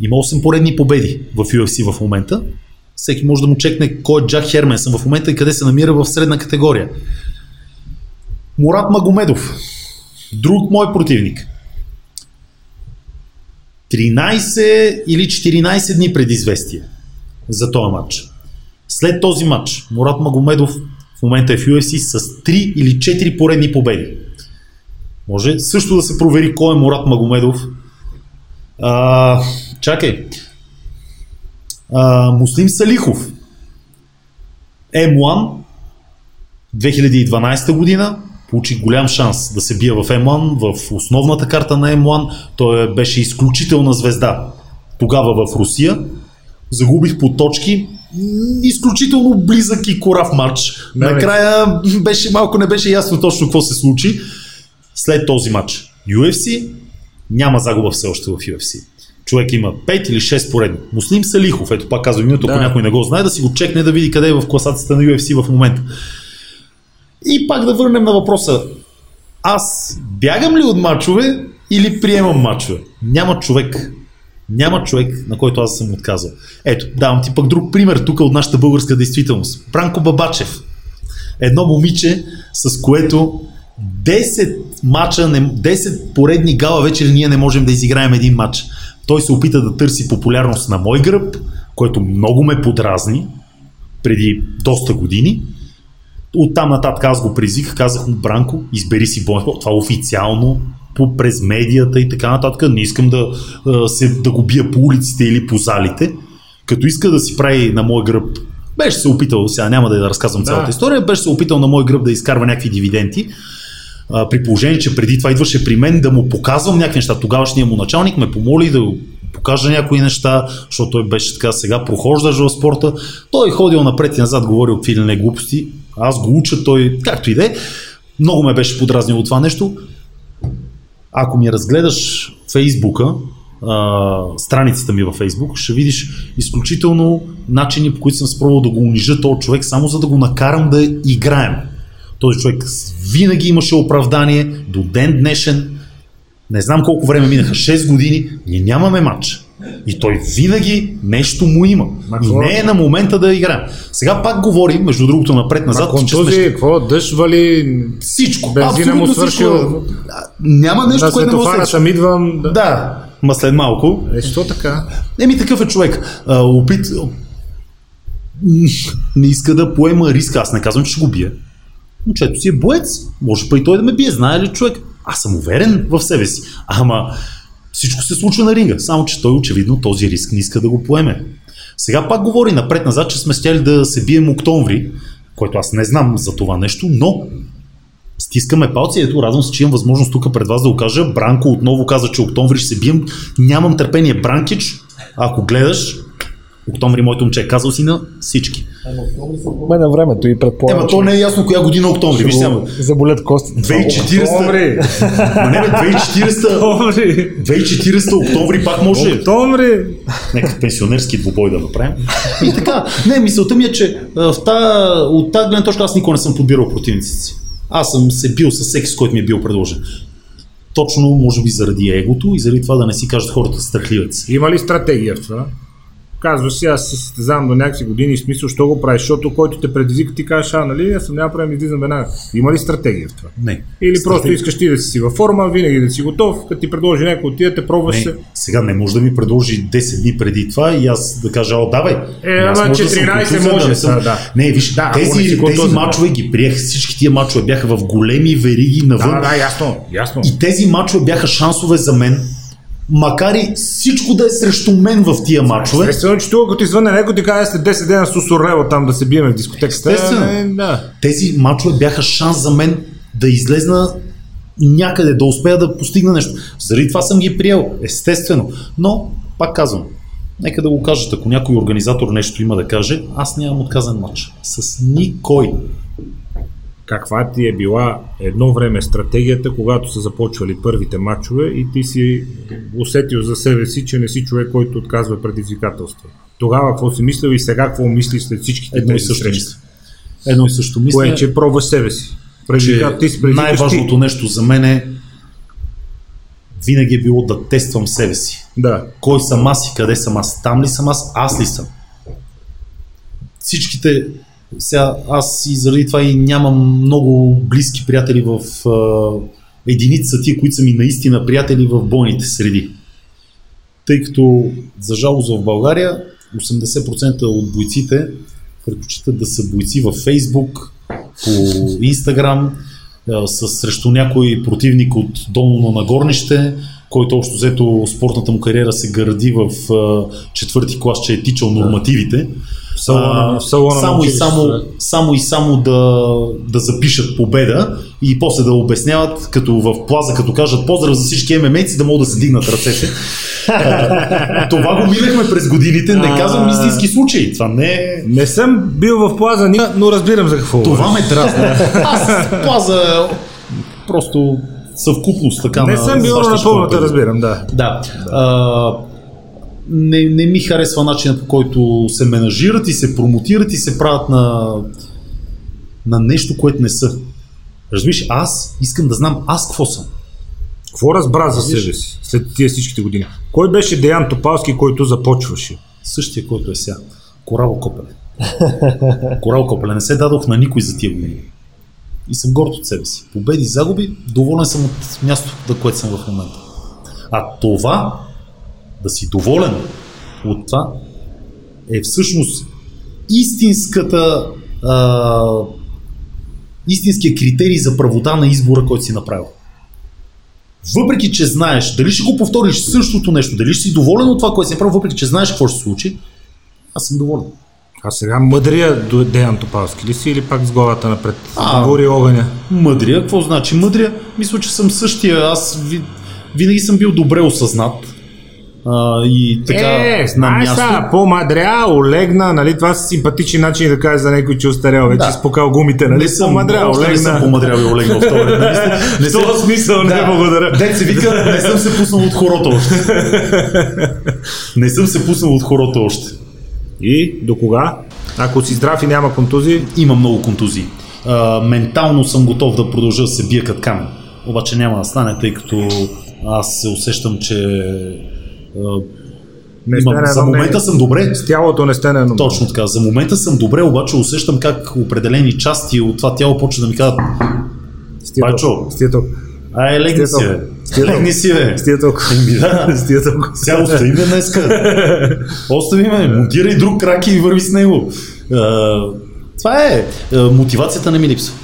Има 8 поредни победи в UFC в момента. Всеки може да му чекне кой е Джак Херменсън в момента и къде се намира в средна категория. Мурат Магомедов, друг мой противник. 13 или 14 дни предизвестие за този матч. След този матч Мурат Магомедов в момента е в UFC с 3 или 4 поредни победи. Може също да се провери кой е Мурат Магомедов А, чакай. А, Муслим Салихов. М1 2012 година получи голям шанс да се бие в М1, в основната карта на М1. Той беше изключителна звезда тогава в Русия. Загубих по точки. Изключително близък и корав матч. Да, бе. Накрая беше, малко не беше ясно точно какво се случи. След този матч UFC няма загуба все още в UFC. Човек има 5 или 6 поредни. Муслим Салихов, ето пак казвам името, ако Да. някой не го знае, да си го чекне да види къде е в класацията на UFC в момента. И пак да върнем на въпроса. Аз бягам ли от мачове или приемам мачове? Няма човек. Няма човек, на който аз съм отказал. Ето, давам ти пък друг пример тук от нашата българска действителност. Бранко Бабачев. Едно момиче, с което 10 мача, не- 10 поредни гала вечери ние не можем да изиграем един матч. Той се опита да търси популярност на мой гръб, което много ме подразни преди доста години. Оттам нататък аз го призвиках, казах му, Бранко, избери си спорт. Това официално, по, през медията и така нататък. Не искам да, се, да го бия по улиците или по залите. Като иска да си прави на мой гръб, беше се опитал, сега няма да я разказвам Да. цялата история, беше се опитал на мой гръб да изкарва някакви дивиденти. При положение, че преди това идваше при мен да му показвам някакви неща. Тогавашният му началник ме помоли да покажа някои неща, защото той беше така сега прохождаш в спорта. Той ходил напред и назад, говорил какви ли не глупости. Аз го уча, той както и да е. Много ме беше подразнило това нещо. Ако ми разгледаш Фейсбука, а, страницата ми във Фейсбук, ще видиш изключително начини, по които съм спробвал да го унижа този човек, само за да го накарам да играем. Този човек винаги имаше оправдание до ден днешен. Не знам колко време минаха, 6 години, ние нямаме матч. И той винаги нещо му има. Ма И не е на момента да играем. Сега пак говорим, между другото, напред-назад, Ако че този, сме какво, дъжд вали, всичко. бензина му всичко. свършил. Няма нещо, на което не може да се... идвам. Да. Да, ма след малко. Е, що така? Еми такъв е човек. А, опит... Не иска да поема риска. Аз не казвам, че ще го бия. Момчето си е боец. Може па и той да ме бие. Знае ли човек? Аз съм уверен в себе си. Ама всичко се случва на ринга. Само, че той очевидно този риск не иска да го поеме. Сега пак говори напред-назад, че сме стяли да се бием октомври, който аз не знам за това нещо, но Стискаме палци, ето радвам се, че имам възможност тук пред вас да го кажа. Бранко отново каза, че октомври ще се бием. Нямам търпение. Бранкич, ако гледаш, октомври моето момче, казал си на всички. Ме на времето и предполагам, Ема то не е ясно коя година октомври. Виж сега. заболят костите. 2040. Октомври! Ма не бе, 2040. Октомври! 2040 октомври пак може. Октомври! Нека пенсионерски двубой да направим. И така, не, мисълта ми е, че в та, от тази гледна точка аз никога не съм подбирал противниците си. Аз съм се бил с всеки, с който ми е бил предложен. Точно, може би, заради егото и заради това да не си кажат хората страхливец. Има ли стратегия в това? Казваш си, аз се състезавам до някакви години, в смисъл, що го правиш, защото който те предизвика, ти кажеш, а, нали, аз съм няма правим, излизам веднага. Има ли стратегия в това? Не. Или просто Стратегия- искаш ти да си във форма, винаги да си готов, като ти предложи някой от тия, те пробваш Не, се. сега не може да ми предложи 10 дни преди това и аз да кажа, о, давай. Е, ама може да съм 14 контузен, може, не съм... да, да. Не, виж, Да, тези, тези да. мачове ги приех, всички тия мачове бяха в големи вериги навън. Да, да, ясно, ясно. И тези мачове бяха шансове за мен, макар и всичко да е срещу мен в тия мачове. Естествено, че тук, като ти звънне някой, ти казва след 10 дена с Усурлево там да се биеме в дискотеката. Естествено. е, да. Тези мачове бяха шанс за мен да излезна някъде, да успея да постигна нещо. Заради това съм ги приел, естествено. Но, пак казвам, нека да го кажат, ако някой организатор нещо има да каже, аз нямам отказан матч. С никой. Каква ти е била едно време стратегията, когато са започвали първите матчове и ти си усетил за себе си, че не си човек, който отказва предизвикателства. Тогава какво си мислил и сега какво мислиш след всичките Едно и също мисля. Едно и също мисля, Кое е, че пробваш себе си. че Предизвика, ти си най-важното нещо за мен е винаги е било да тествам себе си. Да. Кой съм аз и къде съм аз? Там ли съм аз? Аз ли съм? Всичките, сега аз и заради това и нямам много близки приятели в а, единици са тия, които са ми наистина приятели в бойните среди. Тъй като, за жалост в България, 80% от бойците предпочитат да са бойци във Фейсбук, по Инстаграм, с, срещу някой противник от долно на нагорнище, който общо взето спортната му кариера се гради в четвърти клас, че е тичал нормативите. В салона- А, в салона на само, и само, да. само и само да, да запишат победа и после да обясняват, като в плаза, като кажат поздрав за всички ММЕци, да могат да се дигнат ръцете. А, това го минахме през годините, не казвам истински случай. Това не е... Не съм бил в плаза, но разбирам за какво. Това ме дразни. Аз плаза просто съвкупност така Не на съм бил на пълната, разбирам, да. Да. А, не, не ми харесва начинът по който се менажират и се промотират и се правят на, на нещо, което не са. Разбираш, аз искам да знам аз какво съм. Какво разбра за себе си след тия всичките години? Кой беше Деян Топалски, който започваше? Същия, който е сега. Корал Копеле. Корал Копеле. Не се дадох на никой за тия години. И съм горд от себе си. Победи, загуби, доволен съм от мястото, на което съм в момента. А това, да си доволен от това, е всъщност истинската а, истинския критерий за правота на избора, който си направил. Въпреки, че знаеш, дали ще го повториш същото нещо, дали ще си доволен от това, което си направил, въпреки, че знаеш какво ще се случи, аз съм доволен. А сега мъдрия Деян Топалски ли си или пак с главата напред? А. Гори огъня. Мъдрия, какво значи мъдрия? Мисля, че съм същия. Аз ви, винаги съм бил добре осъзнат. А, и така е, на място. са, по-мадря, олегна, нали? Това са симпатични начини да кажеш за някой, че е устарял, вече Да. изпукал гумите, нали? Не съм, по-мадря, още не съм олегна. по-мадрял и олегнал в този ред на мисли. Не този смисъл не благодаря. Дет се вика, не съм се пуснал от хорото още. не съм се пуснал от хорото още. И до кога? Ако си здрав и няма контузии, Има много контузии. А, ментално съм готов да продължа да се бия като камен. Обаче няма да стане, тъй като аз се усещам, че не имам, за момента съм добре. С тялото не стане едно. Точно така. За момента съм добре, обаче усещам как определени части от това тяло почва да ми казват Байчо. Ай, легни си, бе. Легни си, бе. С тия толкова. Еми да. С тия толкова. Сега остави ме днеска. Остави ме, монтирай друг крак и върви с него. Това е. Мотивацията не ми липсва.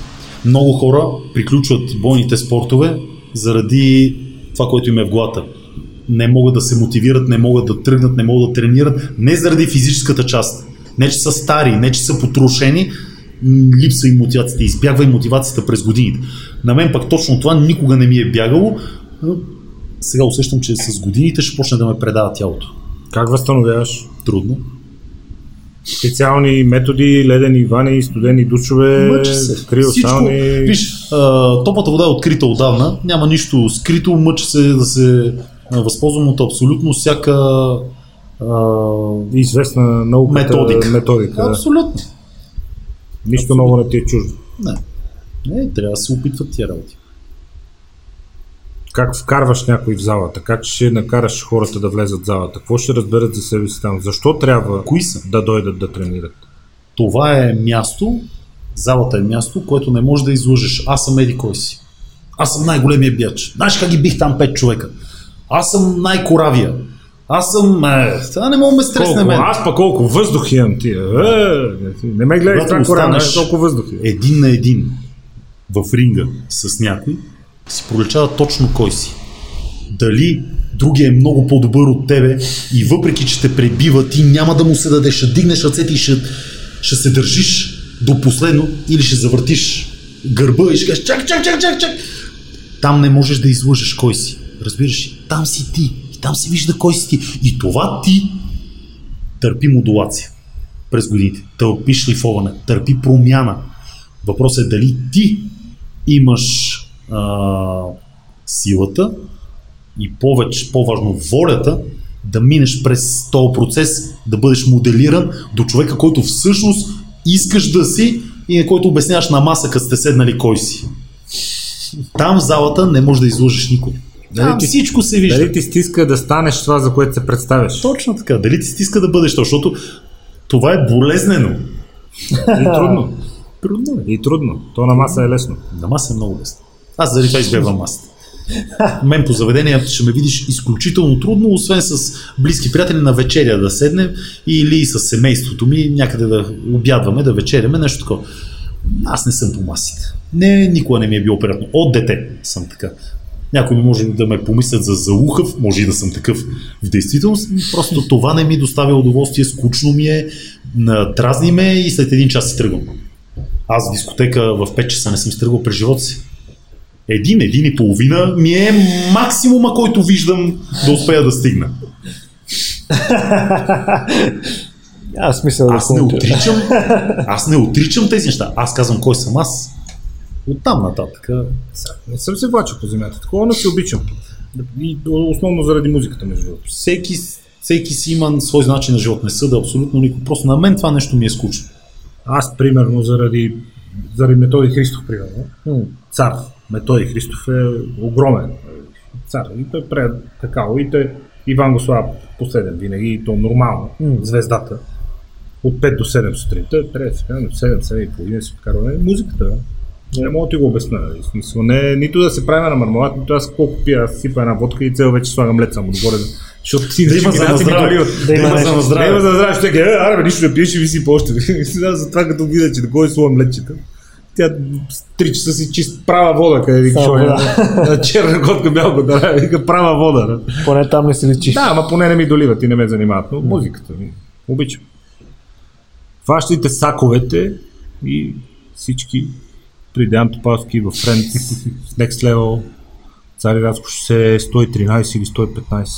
Много хора приключват бойните спортове заради това, което им е в главата. Не могат да се мотивират, не могат да тръгнат, не могат да тренират. Не заради физическата част. Не, че са стари, не, че са потрошени, м, липсва им мотивацията, избягва им мотивацията през годините. На мен пък точно това никога не ми е бягало. Сега усещам, че с годините ще почне да ме предава тялото. Как възстановяваш? Трудно. Специални методи, ледени вани, студени душове, Мъчи се. Виж, а, топлата вода е открита отдавна. Няма нищо скрито. Мъчи се да се възползвам от абсолютно всяка а, Известна науката, методика. методика да. Абсолютно. Нищо ново не ти е чуждо. Не. Не, трябва да се опитват тия работи. Как вкарваш някой в залата? Как ще накараш хората да влезат в залата? Какво ще разберат за себе си там? Защо трябва Кои са? да дойдат да тренират? Това е място, залата е място, което не можеш да излъжеш. Аз съм еди кой си. Аз съм най-големия бяч. Знаеш как ги бих там пет човека? Аз съм най-коравия. Аз съм... Е, това не мога да ме стресне Колко? мен. Аз па колко въздух имам ти. Е, не, ме гледай това корана, толкова въздух имам. един на един в ринга с някой, си проличава точно кой си. Дали другия е много по-добър от тебе и въпреки, че те пребива, ти няма да му се дадеш, ще дигнеш ръцете и ще, ще се държиш до последно или ще завъртиш гърба и ще кажеш чак, чак, чак, чак, чак. Там не можеш да излъжеш кой си. Разбираш? Там си ти. И там се вижда кой си ти. И това ти търпи модулация през годините. Търпи шлифоване, търпи промяна. Въпросът е дали ти имаш а, силата и повече, по-важно волята да минеш през този процес, да бъдеш моделиран до човека, който всъщност искаш да си и на който обясняваш на маса, като сте седнали кой си. Там в залата не можеш да изложиш никой. Дали Там ти- всичко се вижда. Дали ти стиска да станеш това, за което се представяш? Точно така. Дали ти стиска да бъдеш то, защото това е болезнено. И трудно. Трудно е. И трудно. То на маса е лесно. На маса е много лесно. Аз заради това избягвам масата. Мен по заведение ще ме видиш изключително трудно, освен с близки приятели на вечеря да седнем или с семейството ми някъде да обядваме, да вечеряме, нещо такова. Аз не съм по масите. Не, никога не ми е било приятно. От дете съм така. Някой може да ме помислят за заухав, може и да съм такъв в действителност. Просто това не ми доставя удоволствие, скучно ми е, дразни ме и след един час си тръгвам. Аз в дискотека в 5 часа не съм стръгвал през живота си. Един, един и половина ми е максимума, който виждам да успея да стигна. Аз мисля да Аз не отричам, аз не отричам тези неща. Аз казвам кой съм аз. Оттам нататък. Не съм се влачил по земята. Такова не се обичам. И основно заради музиката, между другото. Всеки, всеки си има свой начин на живот. Не съда абсолютно никой. Просто на мен това нещо ми е скучно. Аз, примерно, заради, заради Методи Христов, примерно, цар. Методи Христов е огромен цар. И той пре такава. И той Иван го слава последен винаги, и то нормално, звездата. От 5 до 7 сутринта, трябва да се казвам, 7, 7 и половина си вкарваме музиката. Не мога да ти го обясня. нали. В смисъл, не, нито да се правим на мармалат, нито аз колко пия, аз сипа една водка и цел вече слагам лед само догоре. Защото си Да има за минаци ми здраве. Да има за Да има за здраве, ще кажа, аре, бе, нищо не пиеш, ще виси по още. Сега затова като видя, че такова е слоем ледчета. Тя с 3 часа си чист права вода, къде вика, Само е, на черна котка бялко, да, вика права вода. Да. Поне там не се личи. Да, ама поне не ми доливат и не ме занимават, но музиката ми обичам. Фащайте саковете и всички при Деян Топалски в Friends, в Next Level, Цариградско шосе 113 или 115.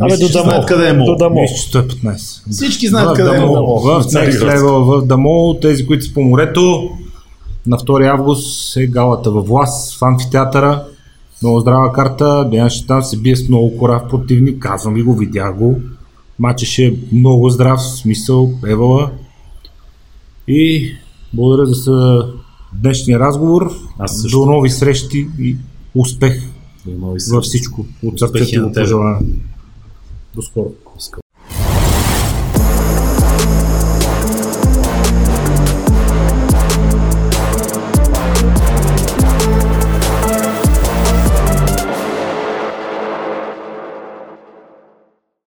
Абе, до Дамо. къде е мол. До Дамо. Мисля, че 115. Всички знаят в къде е Дамо, мол. в Next. Level, в Дамо, тези, които са по морето, на 2 август е галата във Влас, в амфитеатъра. Много здрава карта, Деян ще там се бие с много корав противник, казвам ви го, видях го. Матчът ще е много здрав, в смисъл, евала. И благодаря за днешния разговор. Аз също. До нови срещи и успех във всичко. От сърцето го пожелавам. До скоро. Скоро.